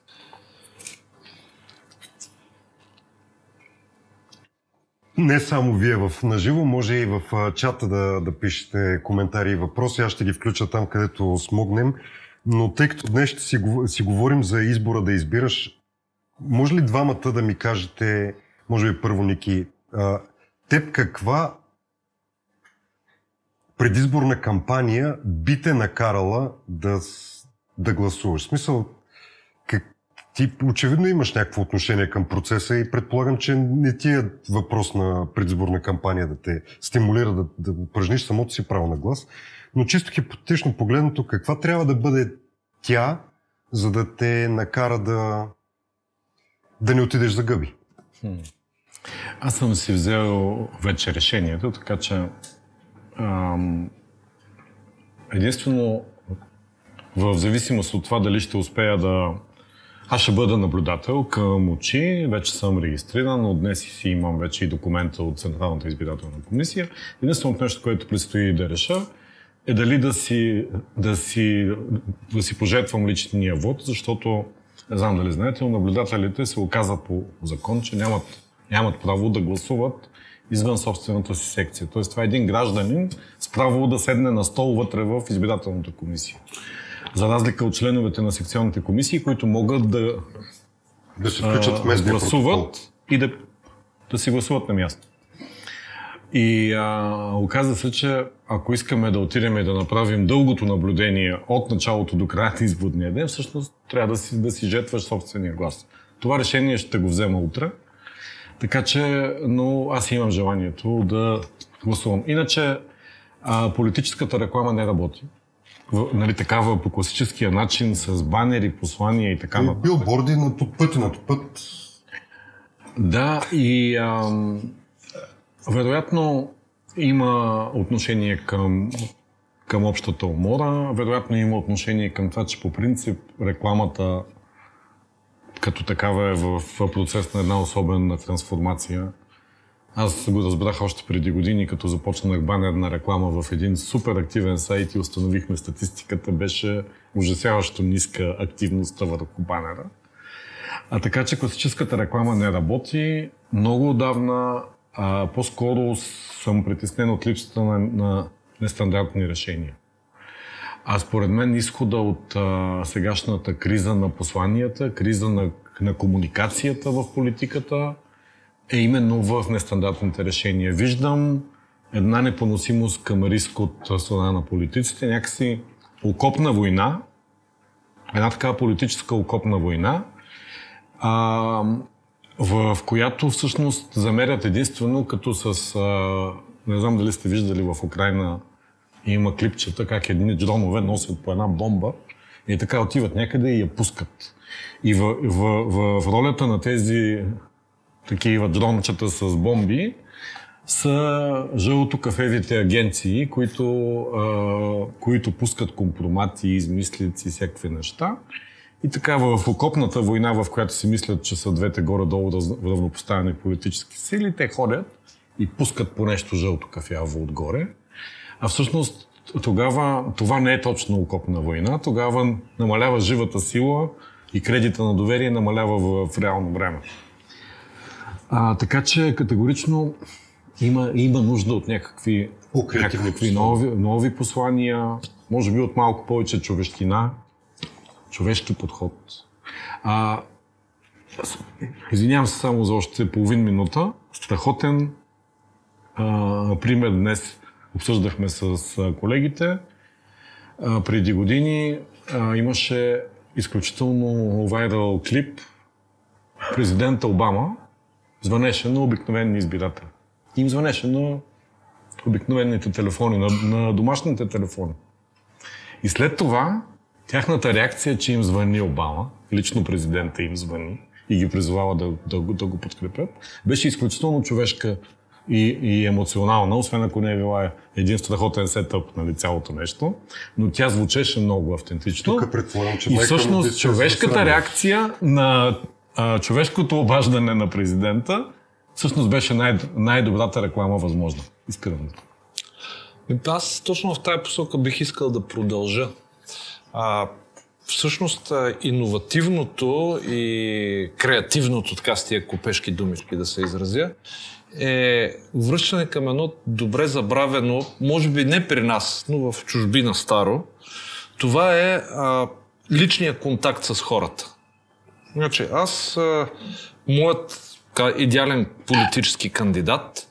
Не само вие в наживо, може и в чата да, да пишете коментари и въпроси. Аз ще ги включа там, където смогнем. Но тъй като днес ще си, си говорим за избора да избираш, може ли двамата да ми кажете, може би първо Ники, теб каква предизборна кампания би те накарала да, да гласуваш? В смисъл, ти очевидно имаш някакво отношение към процеса и предполагам, че не ти е въпрос на предизборна кампания да те стимулира да, да упражниш самото си право на глас. Но чисто хипотетично погледнато, каква трябва да бъде тя, за да те накара да, да не отидеш за гъби? Аз съм си взел вече решението, така че ам, единствено в зависимост от това дали ще успея да... Аз ще бъда наблюдател към очи, вече съм регистриран, от днес си имам вече и документа от Централната избирателна комисия. Единственото нещо, което предстои да реша, е дали да си, да си, да си пожертвам личния вод, защото, не знам дали знаете, но наблюдателите се оказват по закон, че нямат, нямат право да гласуват извън собствената си секция. Тоест това е един гражданин с право да седне на стол вътре в избирателната комисия. За разлика от членовете на секционните комисии, които могат да, да се включат в гласуват протокол. и да, да си гласуват на място. И а, оказа се, че ако искаме да отидем и да направим дългото наблюдение от началото до края на изборния ден, всъщност трябва да си, да си жетваш собствения глас. Това решение ще го взема утре. Така че, но аз имам желанието да гласувам. Иначе, а, политическата реклама не работи. В, нали, такава по класическия начин, с банери, послания и така нататък. Билборди на път и на път. Да, и ам, вероятно има отношение към, към общата умора, вероятно има отношение към това, че по принцип рекламата като такава е в процес на една особена трансформация. Аз го разбрах още преди години, като започнах банерна реклама в един супер активен сайт и установихме статистиката, беше ужасяващо ниска активността върху банера. А така че класическата реклама не работи. Много отдавна а, по-скоро съм притеснен от липсата на, на нестандартни решения. А според мен изхода от а, сегашната криза на посланията, криза на, на комуникацията в политиката е именно в нестандартните решения. Виждам една непоносимост към риск от страна на политиците, някакси окопна война, една такава политическа окопна война, а, в която всъщност замерят единствено като с... А, не знам дали сте виждали в Украина има клипчета как едни дронове носят по една бомба и така отиват някъде и я пускат. И в, в, в, в ролята на тези такива дрончета с бомби са жълто-кафевите агенции, които, а, които пускат компромати, измислици, всякакви неща. И така в окопната война, в която си мислят, че са двете горе-долу равнопоставени политически сили, те ходят и пускат по нещо жълто кафяво отгоре. А всъщност тогава това не е точно окопна война, тогава намалява живата сила и кредита на доверие намалява в, реално време. А, така че категорично има, има нужда от някакви, някакви нови, нови послания, може би от малко повече човещина, човешки подход. А, извинявам се само за още половин минута. Страхотен а, пример днес обсъждахме с колегите. А, преди години а, имаше изключително вайрал клип. Президента Обама звънеше на обикновени избиратели. Им звънеше на обикновените телефони, на, на домашните телефони. И след това тяхната реакция, че им звъни Обама, лично президента им звъни и ги призовава да, да, да го подкрепят, беше изключително човешка и, и емоционална, освен ако не е била един страхотен сетъп, нали, цялото нещо, но тя звучеше много автентично. Тук предполагам, че и всъщност човешката реакция на човешкото обаждане на президента всъщност беше най- най-добрата реклама възможна. Искрено. Аз точно в тази посока бих искал да продължа. А, всъщност, иновативното и креативното, така с тия купешки думички да се изразя, е връщане към едно добре забравено, може би не при нас, но в чужбина старо. Това е а, личния контакт с хората. Значи, аз, а, моят ка, идеален политически кандидат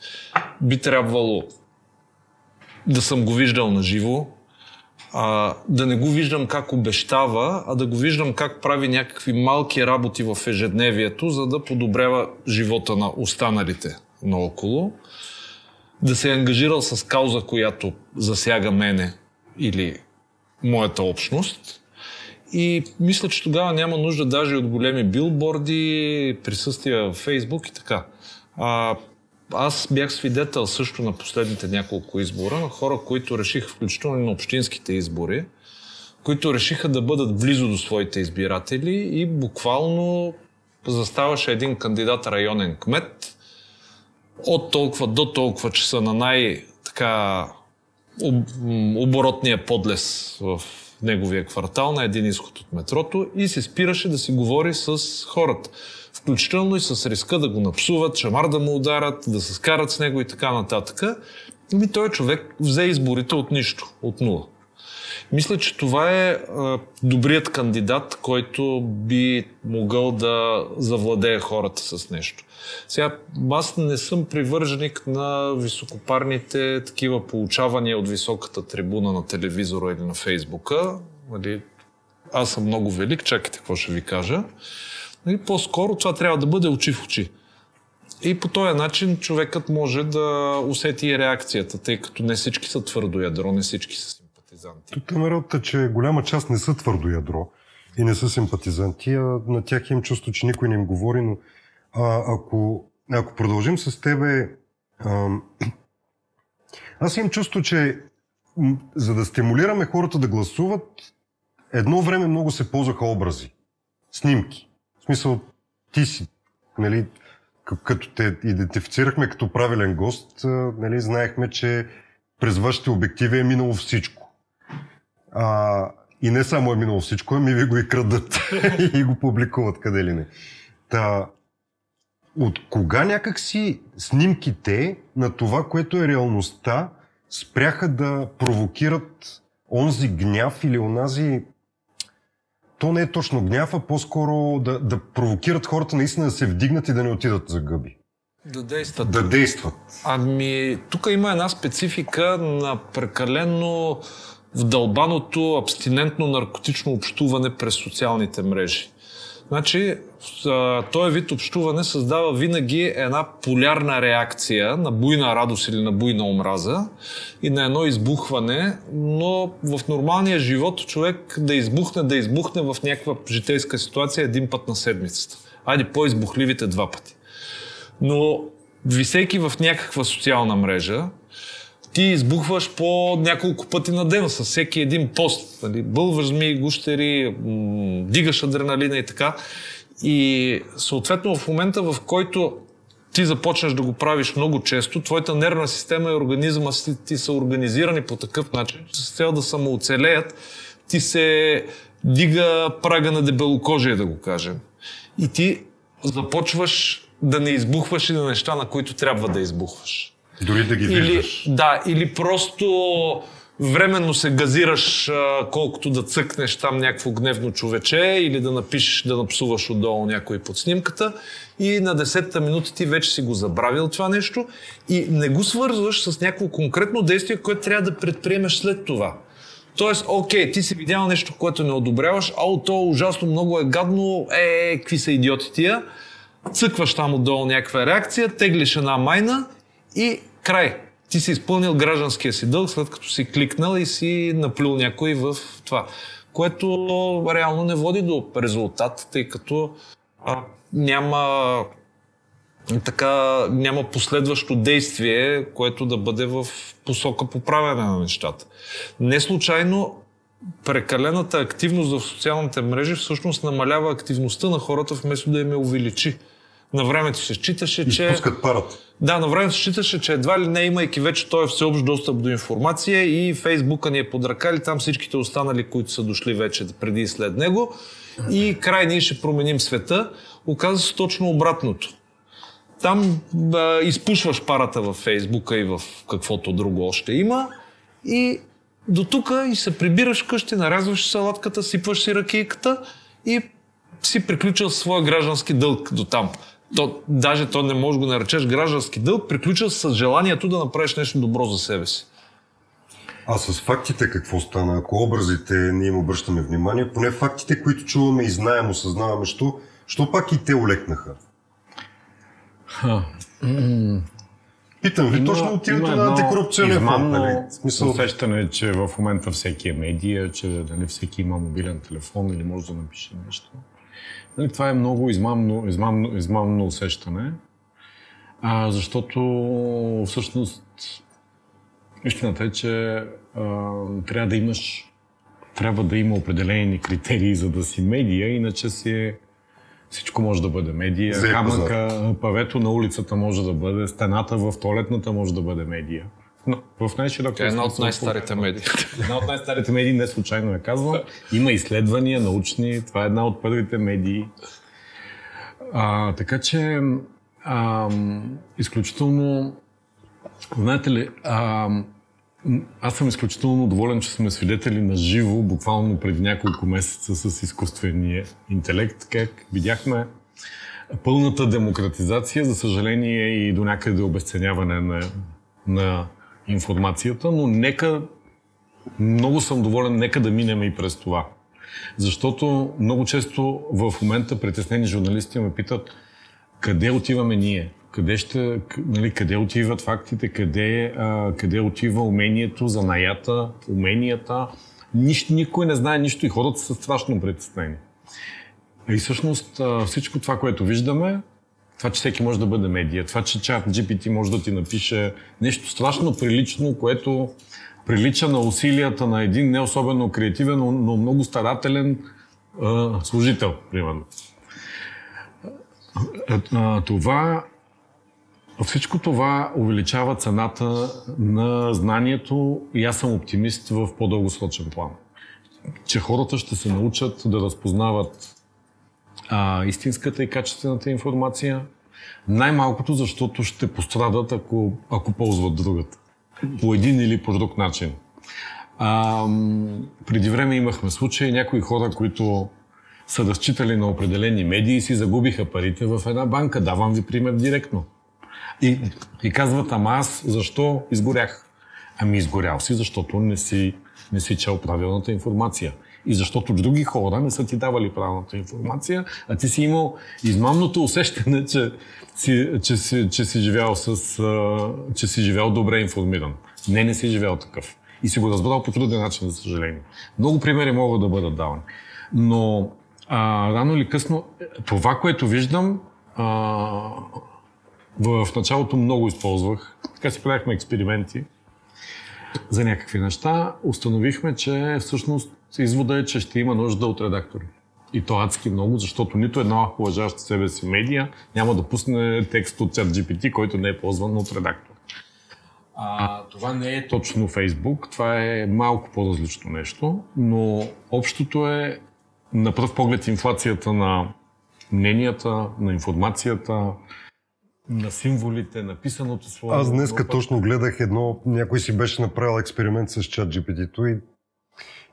би трябвало да съм го виждал на живо, а, да не го виждам как обещава, а да го виждам как прави някакви малки работи в ежедневието, за да подобрява живота на останалите наоколо, да се е ангажирал с кауза, която засяга мене или моята общност. И мисля, че тогава няма нужда даже от големи билборди, присъствия в Фейсбук и така. А, аз бях свидетел също на последните няколко избора на хора, които решиха, включително на общинските избори, които решиха да бъдат близо до своите избиратели и буквално заставаше един кандидат районен кмет от толкова до толкова часа на най- така оборотния подлес в неговия квартал на един изход от метрото и се спираше да си говори с хората. Включително и с риска да го напсуват, шамар да му ударат, да се скарат с него и така нататък. И той човек взе изборите от нищо, от нула. Мисля, че това е а, добрият кандидат, който би могъл да завладее хората с нещо. Сега, аз не съм привърженик на високопарните такива получавания от високата трибуна на телевизора или на фейсбука. Нали, аз съм много велик, чакайте какво ще ви кажа. Нали, по-скоро това трябва да бъде очи в очи. И по този начин човекът може да усети и реакцията, тъй като не всички са твърдо ядро, не всички са симпатизанти. Тук е че голяма част не са твърдо ядро и не са симпатизанти, а на тях им чувство, че никой не им говори, но а, ако, ако продължим с тебе, а, аз имам чувство, че за да стимулираме хората да гласуват, едно време много се ползваха образи, снимки. В смисъл, ти си, нали, като те идентифицирахме като правилен гост, нали, знаехме, че през вашите обективи е минало всичко. А, и не само е минало всичко, ами ви го и крадат и го публикуват къде ли не. Та, от кога някакси снимките на това, което е реалността, спряха да провокират онзи гняв или онази... То не е точно гняв, а по-скоро да, да провокират хората наистина да се вдигнат и да не отидат за гъби. Да действат. Да действат. Ами, тук има една специфика на прекалено вдълбаното абстинентно наркотично общуване през социалните мрежи. Значи, този вид общуване създава винаги една полярна реакция на буйна радост или на буйна омраза и на едно избухване, но в нормалния живот човек да избухне, да избухне в някаква житейска ситуация един път на седмицата. Айде по-избухливите два пъти. Но висейки в някаква социална мрежа, ти избухваш по няколко пъти на ден с всеки един пост. Нали? Бълваш змии, гущери, дигаш адреналина и така. И съответно в момента, в който ти започнеш да го правиш много често, твоята нервна система и организма си ти са организирани по такъв начин, че с цел да самооцелеят, ти се дига прага на дебелокожие, да го кажем. И ти започваш да не избухваш и на неща, на които трябва да избухваш. Дори да ги Или, виждаш. да, или просто временно се газираш, а, колкото да цъкнеш там някакво гневно човече или да напишеш, да напсуваш отдолу някой под снимката и на 10-та минута ти вече си го забравил това нещо и не го свързваш с някакво конкретно действие, което трябва да предприемеш след това. Тоест, окей, ти си видял нещо, което не одобряваш, ау, то ужасно много е гадно, е, какви са идиоти тия, цъкваш там отдолу някаква реакция, теглиш една майна и край. Ти си изпълнил гражданския си дълг, след като си кликнал и си наплюл някой в това. Което реално не води до резултат, тъй като а, няма така няма последващо действие, което да бъде в посока поправяне на нещата. Не случайно прекалената активност в социалните мрежи всъщност намалява активността на хората, вместо да им я увеличи. На времето се считаше, че... Изпускат парата. Да, на времето се считаше, че едва ли не, имайки вече този всеобщ достъп до информация и Фейсбука ни е под ръка, или там всичките останали, които са дошли вече преди и след него. И край ние ще променим света. Оказва се точно обратното. Там а, изпушваш парата във Фейсбука и в каквото друго още има и до тук и се прибираш вкъщи, нарязваш салатката, сипваш си ракийката и си приключил своя граждански дълг до там. То, даже то не можеш да го наречеш граждански дълг, приключил с желанието да направиш нещо добро за себе си. А с фактите какво стана? Ако образите не им обръщаме внимание, поне фактите, които чуваме и знаем, осъзнаваме, що, що пак и те олекнаха? Питам ви, Има- точно от името на антикорупционния фонд, нали? Смисъл, усещане, че в момента всеки е медия, че нали, всеки има мобилен телефон или може да напише нещо. Нали, това е много измамно, измамно, измамно усещане, а, защото всъщност истината е, че а, трябва да имаш трябва да има определени критерии, за да си медия, иначе си всичко може да бъде медия, За камъка, павето на улицата може да бъде, стената в туалетната може да бъде медия. Но в най-широк Тя е една от най-старите медии. Една от най-старите медии, не случайно я казвам. Има изследвания научни, това е една от първите медии. А, така че, а, изключително, знаете ли, а, аз съм изключително доволен, че сме свидетели на живо, буквално преди няколко месеца с изкуствения интелект, как видяхме пълната демократизация, за съжаление и до някъде обесценяване на, на информацията, но нека много съм доволен, нека да минем и през това. Защото много често в момента притеснени журналисти ме питат къде отиваме ние, къде, ще, нали, къде отиват фактите, къде, а, къде отива умението, занаята, уменията. Нищо, никой не знае нищо и хората са страшно притеснени. И всъщност всичко това, което виждаме, това, че всеки може да бъде медия, това, че чат GPT може да ти напише нещо страшно прилично, което прилича на усилията на един не особено креативен, но, но много старателен а, служител, примерно. А, а, това, всичко това увеличава цената на знанието и аз съм оптимист в по-дългосрочен план. Че хората ще се научат да разпознават а, истинската и качествената информация. Най-малкото, защото ще пострадат, ако, ако ползват другата. По един или по друг начин. А, преди време имахме случаи, някои хора, които са разчитали на определени медии и си загубиха парите в една банка. Давам ви пример директно. И, и казват, ама аз защо изгорях? Ами изгорял си, защото не си, не си чел правилната информация. И защото други хора не са ти давали правилната информация, а ти си имал измамното усещане, че си, че си, че си, живял, с, че си живял добре информиран. Не, не си живял такъв. И си го разбрал по труден начин, за съжаление. Много примери могат да бъдат давани. Но а, рано или късно, това, което виждам, а, в началото много използвах. Така си правихме експерименти за някакви неща. Установихме, че всъщност извода е, че ще има нужда от редактори. И то адски много, защото нито една уважаваща себе си медия няма да пусне текст от чат GPT, който не е ползван от редактор. А, това не е точно Фейсбук, това е малко по-различно нещо, но общото е на пръв поглед инфлацията на мненията, на информацията, на символите, на писаното слово. Аз днеска точно гледах едно, някой си беше направил експеримент с чат GPT-то и,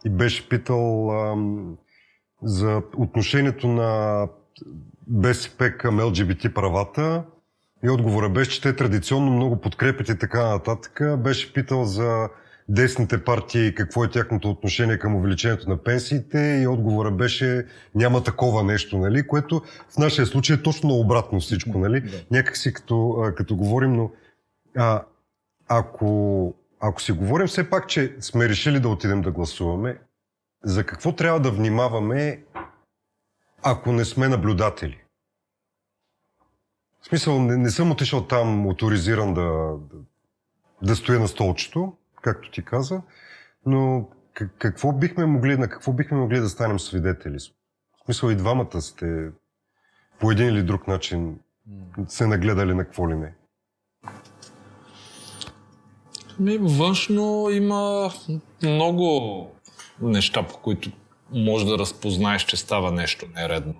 и беше питал ам, за отношението на БСП към ЛГБТ правата и отговора беше, че те традиционно много подкрепят и така нататък. Беше питал за десните партии какво е тяхното отношение към увеличението на пенсиите и отговора беше няма такова нещо, нали? което в нашия случай е точно обратно всичко. Нали? Да. Някак си като, като говорим, но а, ако, ако си говорим все пак, че сме решили да отидем да гласуваме, за какво трябва да внимаваме, ако не сме наблюдатели? В смисъл, не, не съм отишъл там авторизиран да, да, да стоя на столчето, както ти каза, но какво бихме могли, на какво бихме могли да станем свидетели? В смисъл и двамата сте по един или друг начин се нагледали на какво ли не. Ми, външно има много неща, по които може да разпознаеш, че става нещо нередно.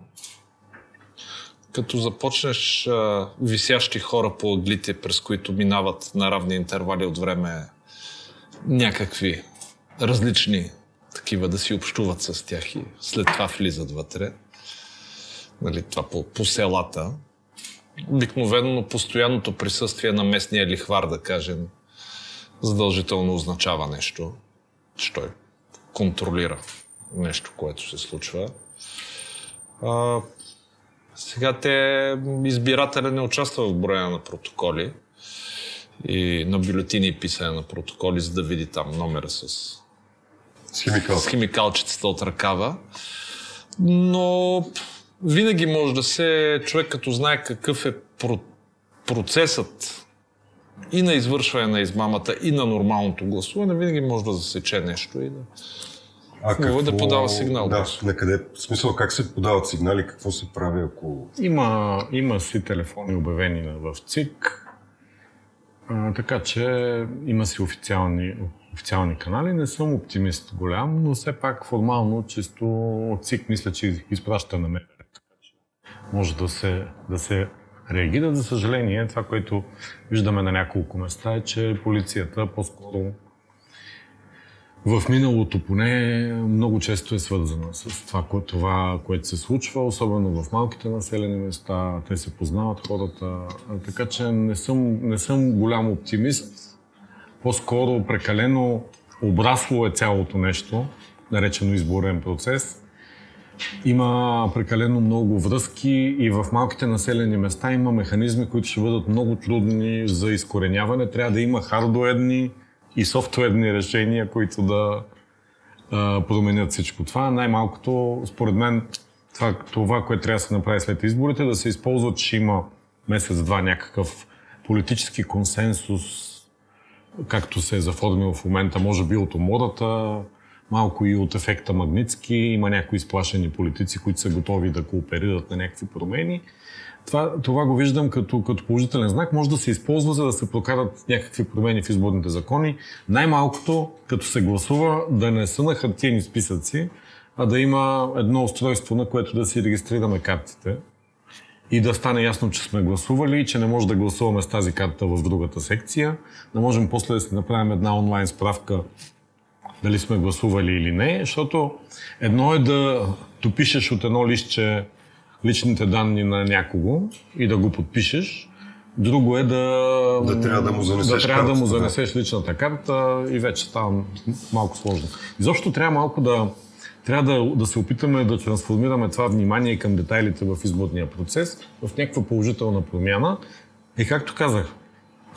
Като започнеш а, висящи хора по аглите, през които минават на равни интервали от време някакви различни такива да си общуват с тях и след това влизат вътре. Нали, това по, по селата. Обикновено постоянното присъствие на местния лихвар, да кажем, задължително означава нещо, че той контролира нещо, което се случва. А, сега те, избирателя не участва в броя на протоколи, и на бюлетини и писане на протоколи, за да види там номера с, с, химикал. с химикалчетата от ръкава. Но винаги може да се, човек като знае какъв е процесът и на извършване на измамата, и на нормалното гласуване, винаги може да засече нещо и да, а какво... да подава сигнал. Да, на къде? В смисъл как се подават сигнали, какво се прави, ако... Има, има си телефони обявени в ЦИК, а, така че има си официални, официални канали. Не съм оптимист голям, но все пак формално чисто от ЦИК мисля, че изпраща на мен. Може да се, да се реагира. За съжаление, това, което виждаме на няколко места е, че полицията по-скоро в миналото поне много често е свързана с това, това, което се случва, особено в малките населени места. Те се познават хората. Така че не съм, не съм голям оптимист. По-скоро прекалено обрасло е цялото нещо, наречено изборен процес. Има прекалено много връзки и в малките населени места има механизми, които ще бъдат много трудни за изкореняване. Трябва да има хардуерни и софтуерни решения, които да а, променят всичко това. Най-малкото, според мен, това, това, което трябва да се направи след изборите, да се използва, че има месец-два някакъв политически консенсус, както се е заформил в момента, може би от умората, малко и от ефекта Магницки. Има някои изплашени политици, които са готови да кооперират на някакви промени това, това го виждам като, като положителен знак. Може да се използва, за да се прокарат някакви промени в изборните закони. Най-малкото, като се гласува, да не са на хартиени списъци, а да има едно устройство, на което да си регистрираме картите и да стане ясно, че сме гласували и че не може да гласуваме с тази карта в другата секция. Да можем после да си направим една онлайн справка дали сме гласували или не, защото едно е да допишеш от едно листче личните данни на някого и да го подпишеш. Друго е да, да трябва да му занесеш, да трябва да му занесеш да. личната карта и вече става малко сложно. Изобщо трябва малко да трябва да, да се опитаме да трансформираме това внимание към детайлите в изборния процес в някаква положителна промяна. И както казах,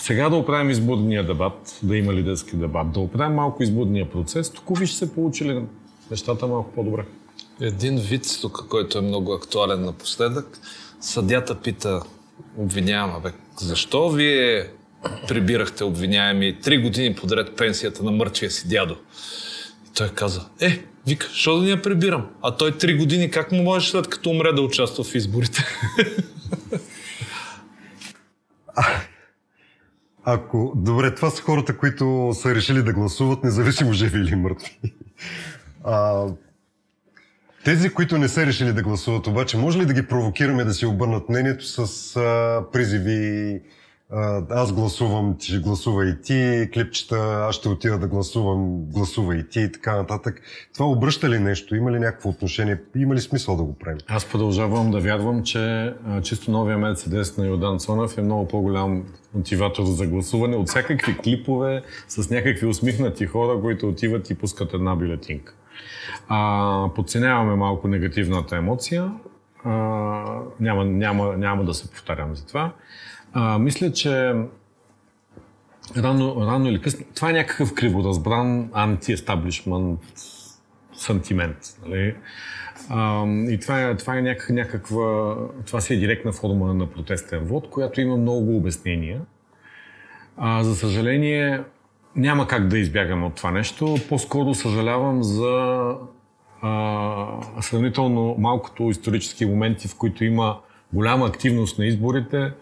сега да оправим изборния дебат, да има лидерски дебат, да оправим малко изборния процес, тук ви ще се получили нещата малко по-добре. Един вид тук, който е много актуален напоследък. Съдята пита обвиняема, бе, защо вие прибирахте обвиняеми три години подред пенсията на мъртвия си дядо? И той каза, е, вика, що да ни я прибирам? А той три години как му може след като умре да участва в изборите? Ако... Добре, това са хората, които са решили да гласуват, независимо живи или мъртви. А, тези, които не са решили да гласуват, обаче, може ли да ги провокираме да си обърнат мнението с а, призиви аз гласувам, ти гласува и ти, клипчета, аз ще отида да гласувам, гласува и ти и така нататък. Това обръща ли нещо? Има ли някакво отношение? Има ли смисъл да го правим? Аз продължавам да вярвам, че а, чисто новия Мерцедес на Йордан Цонев е много по-голям мотиватор за гласуване от всякакви клипове с някакви усмихнати хора, които отиват и пускат една бюлетинка. А, подценяваме малко негативната емоция. А, няма, няма, няма да се повтарям за това. А, мисля, че рано, рано или късно, това е някакъв криворазбран анти-естаблишмент сантимент. Нали? А, и това е, това е някак, някаква, това си е директна форма на протестен вод, която има много обяснения. А, за съжаление, няма как да избягаме от това нещо. По-скоро съжалявам за а, сравнително малкото исторически моменти, в които има голяма активност на изборите,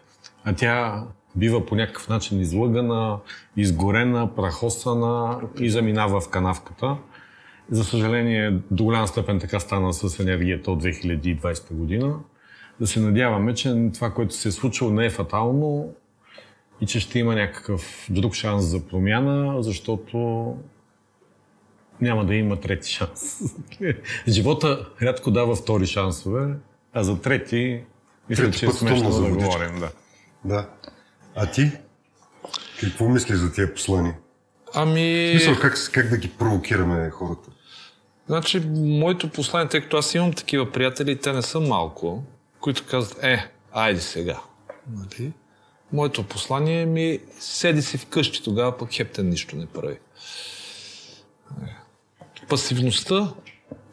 а тя бива по някакъв начин излъгана, изгорена, прахосана и заминава в канавката. За съжаление, до голяма степен така стана с енергията от 2020 година. Да се надяваме, че това, което се е случило, не е фатално и че ще има някакъв друг шанс за промяна, защото няма да има трети шанс. Живота рядко дава втори шансове, а за трети мисля, Трети че е смешно да водичка. говорим. Да. Да. А ти? Какво мислиш за тия послания? Ами... Мисъл, как, как да ги провокираме хората? Значи, моето послание, тъй като аз имам такива приятели, те не са малко, които казват, е, айде сега. Нали? Моето послание ми, седи си вкъщи, тогава пък хептен нищо не прави. Е. Пасивността,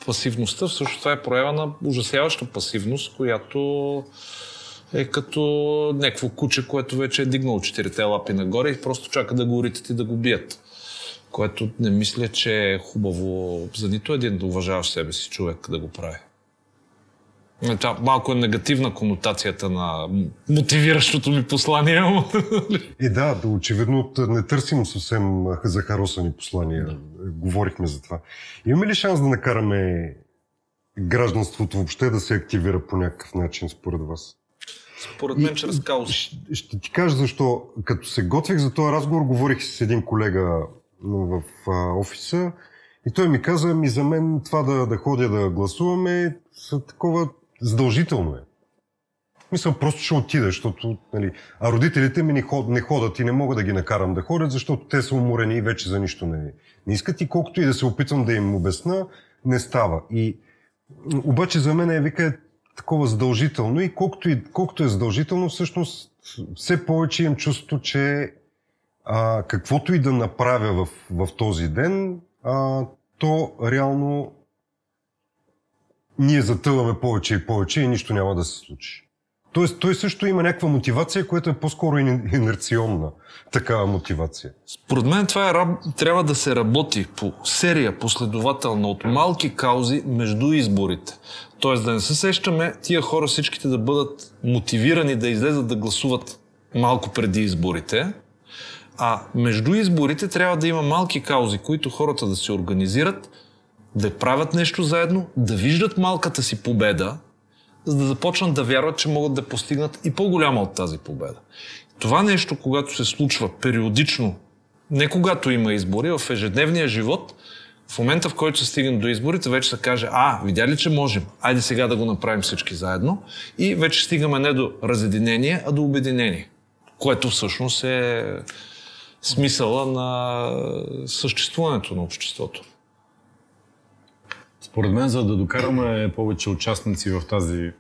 пасивността, всъщност това е проява на ужасяваща пасивност, която е като някакво куче, което вече е дигнало четирите лапи нагоре и просто чака да го уритат и да го бият което не мисля, че е хубаво за нито един да уважаваш себе си човек да го прави. Е, Това малко е негативна конотацията на мотивиращото ми послание. И да, да, очевидно не търсим съвсем захаросани послания. Да. Говорихме за това. Имаме ли шанс да накараме гражданството въобще да се активира по някакъв начин, според вас? Според мен, чрез каузи. Ще, ще ти кажа защо. Като се готвих за този разговор, говорих с един колега в а, офиса и той ми каза, ми за мен това да, да ходя да гласуваме, са такова задължително е. Мисля, просто ще отида, защото... Нали, а родителите ми не, ход, не ходят и не мога да ги накарам да ходят, защото те са уморени и вече за нищо не, не искат. И колкото и да се опитвам да им обясна, не става. И обаче за мен е, вика, такова задължително и колкото, и колкото е задължително, всъщност все повече имам чувство, че а, каквото и да направя в, в този ден, а, то реално ние затъваме повече и повече и нищо няма да се случи. Тоест, той също има някаква мотивация, която е по-скоро ин- инерционна такава мотивация. Според мен това е, трябва да се работи по серия последователна от малки каузи между изборите. Тоест да не се сещаме тия хора всичките да бъдат мотивирани да излезат да гласуват малко преди изборите, а между изборите трябва да има малки каузи, които хората да се организират, да правят нещо заедно, да виждат малката си победа, за да започнат да вярват, че могат да постигнат и по-голяма от тази победа. Това нещо, когато се случва периодично, не когато има избори, в ежедневния живот, в момента, в който се стигнем до изборите, вече се каже, а, видя ли, че можем? Айде сега да го направим всички заедно. И вече стигаме не до разединение, а до обединение. Което всъщност е смисъла на съществуването на обществото. Според мен, за да докараме повече участници в тази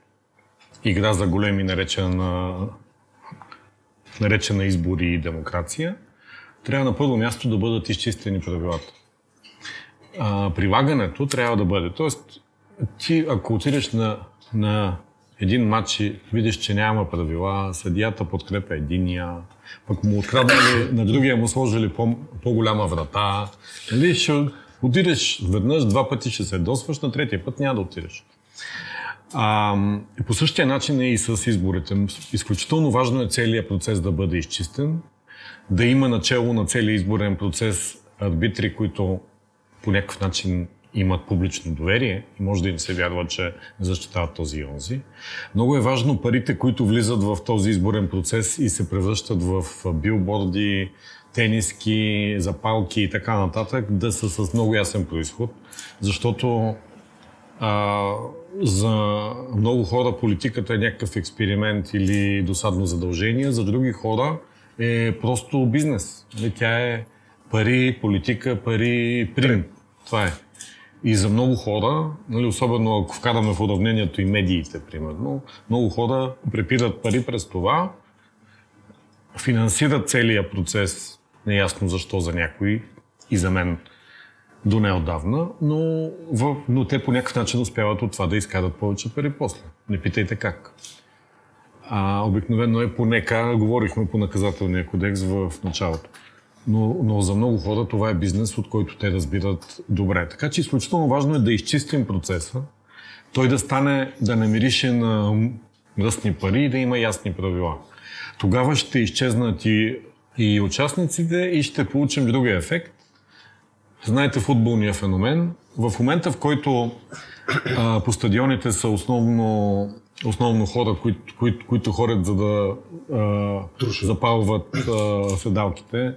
игра за големи, наречена, наречена избори и демокрация, трябва на първо място да бъдат изчистени правилата. А, прилагането трябва да бъде. Тоест, ти ако отидеш на, на един матч и видиш, че няма правила, съдията подкрепя единия, пък му откраднали, на другия му сложили по, по-голяма врата. Нали, ще отидеш веднъж, два пъти ще се досваш, на третия път няма да отидеш. А, по същия начин е и с изборите. Изключително важно е целият процес да бъде изчистен, да има начало на целият изборен процес арбитри, които по някакъв начин имат публично доверие и може да им се вярва, че защитават този и онзи. Много е важно парите, които влизат в този изборен процес и се превръщат в билборди, тениски, запалки и така нататък, да са с много ясен происход, защото а, за много хора политиката е някакъв експеримент или досадно задължение, за други хора е просто бизнес. Нали, тя е пари, политика, пари, принт. Това е. И за много хора, нали, особено ако вкараме в уравнението и медиите, примерно, много хора препират пари през това, финансират целият процес, неясно защо за някой и за мен до неодавна, но, в, но те по някакъв начин успяват от това да изкарат повече пари после. Не питайте как. А, обикновено е по НК, говорихме по наказателния кодекс в началото но, но за много хора това е бизнес, от който те разбират добре. Така че изключително важно е да изчистим процеса, той да стане, да не мирише на мръсни пари и да има ясни правила. Тогава ще изчезнат и, и участниците и ще получим другия ефект. Знаете футболния феномен. В момента, в който а, по стадионите са основно основно хора, които, които, които ходят за да а, запалват а, седалките,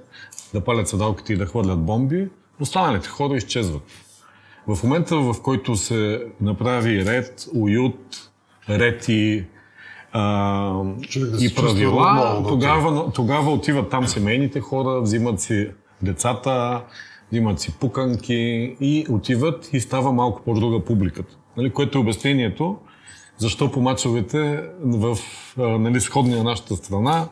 да палят седалките и да хвърлят бомби, останалите хора изчезват. В момента, в който се направи ред, уют, ред и, а, да и правила, отново, тогава, тогава отиват там семейните хора, взимат си децата, взимат си пуканки и отиват и става малко по-друга публиката. Нали, което е обяснението, защо по мачовете в нали, сходни на нашата страна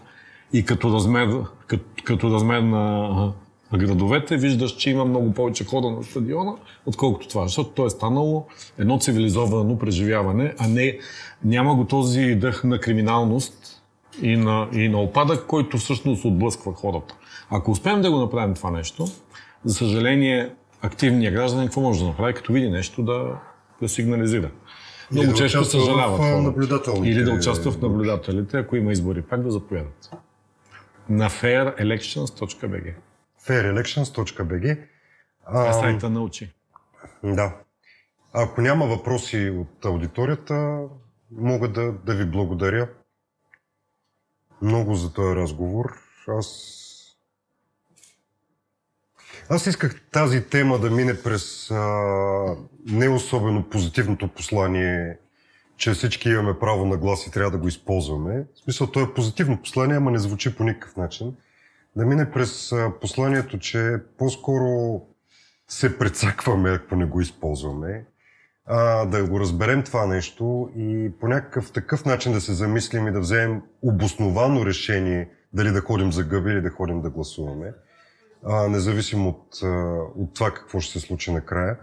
и като размер, като, като размер на градовете, виждаш, че има много повече хора на стадиона, отколкото това. Защото то е станало едно цивилизовано преживяване, а не няма го този дъх на криминалност и на, и на опадък, който всъщност отблъсква хората. Ако успеем да го направим това нещо, за съжаление, активният гражданин какво може да направи, като види нещо да, да сигнализира. Много да често съжаляват хората. Или да участва в наблюдателите, ако има избори, пак да заповядат. На fairelections.bg fairelections.bg Това е сайта научи. Да. Ако няма въпроси от аудиторията, мога да, да ви благодаря много за този разговор. Аз аз исках тази тема да мине през а, не особено позитивното послание, че всички имаме право на глас и трябва да го използваме. В смисъл, то е позитивно послание, ама не звучи по никакъв начин. Да мине през а, посланието, че по-скоро се прецакваме, ако не го използваме, а, да го разберем това нещо и по някакъв такъв начин да се замислим и да вземем обосновано решение дали да ходим за гъби или да ходим да гласуваме а, независимо от, от това какво ще се случи накрая.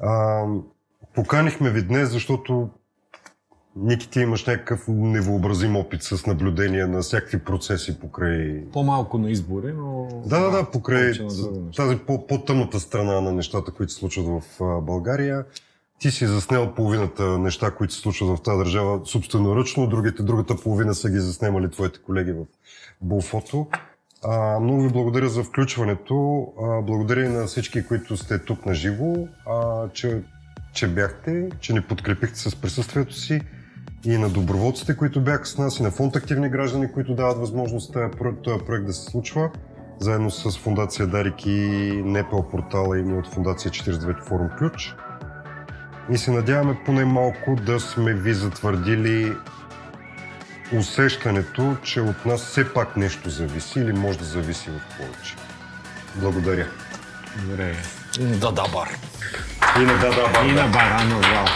А, поканихме ви днес, защото Ники, ти имаш някакъв невообразим опит с наблюдение на всякакви процеси покрай... По-малко на избори, но... Да, да, да, покрай тази по-тъмната страна на нещата, които се случват в България. Ти си заснел половината неща, които се случват в тази държава собственоръчно, другите, другата половина са ги заснемали твоите колеги в Булфото. А, много ви благодаря за включването. А, благодаря и на всички, които сте тук на живо, че, че бяхте, че ни подкрепихте с присъствието си и на доброволците, които бяха с нас, и на фонд Активни граждани, които дават възможност този проект да се случва, заедно с Фундация Дарик и НПО портала и от Фундация 49 форум Ключ. И се надяваме поне малко да сме ви затвърдили усещането, че от нас все пак нещо зависи или може да зависи от повече. Благодаря. Благодаря. Да, да, бар. И на да, да, бар, И да. на барана зал.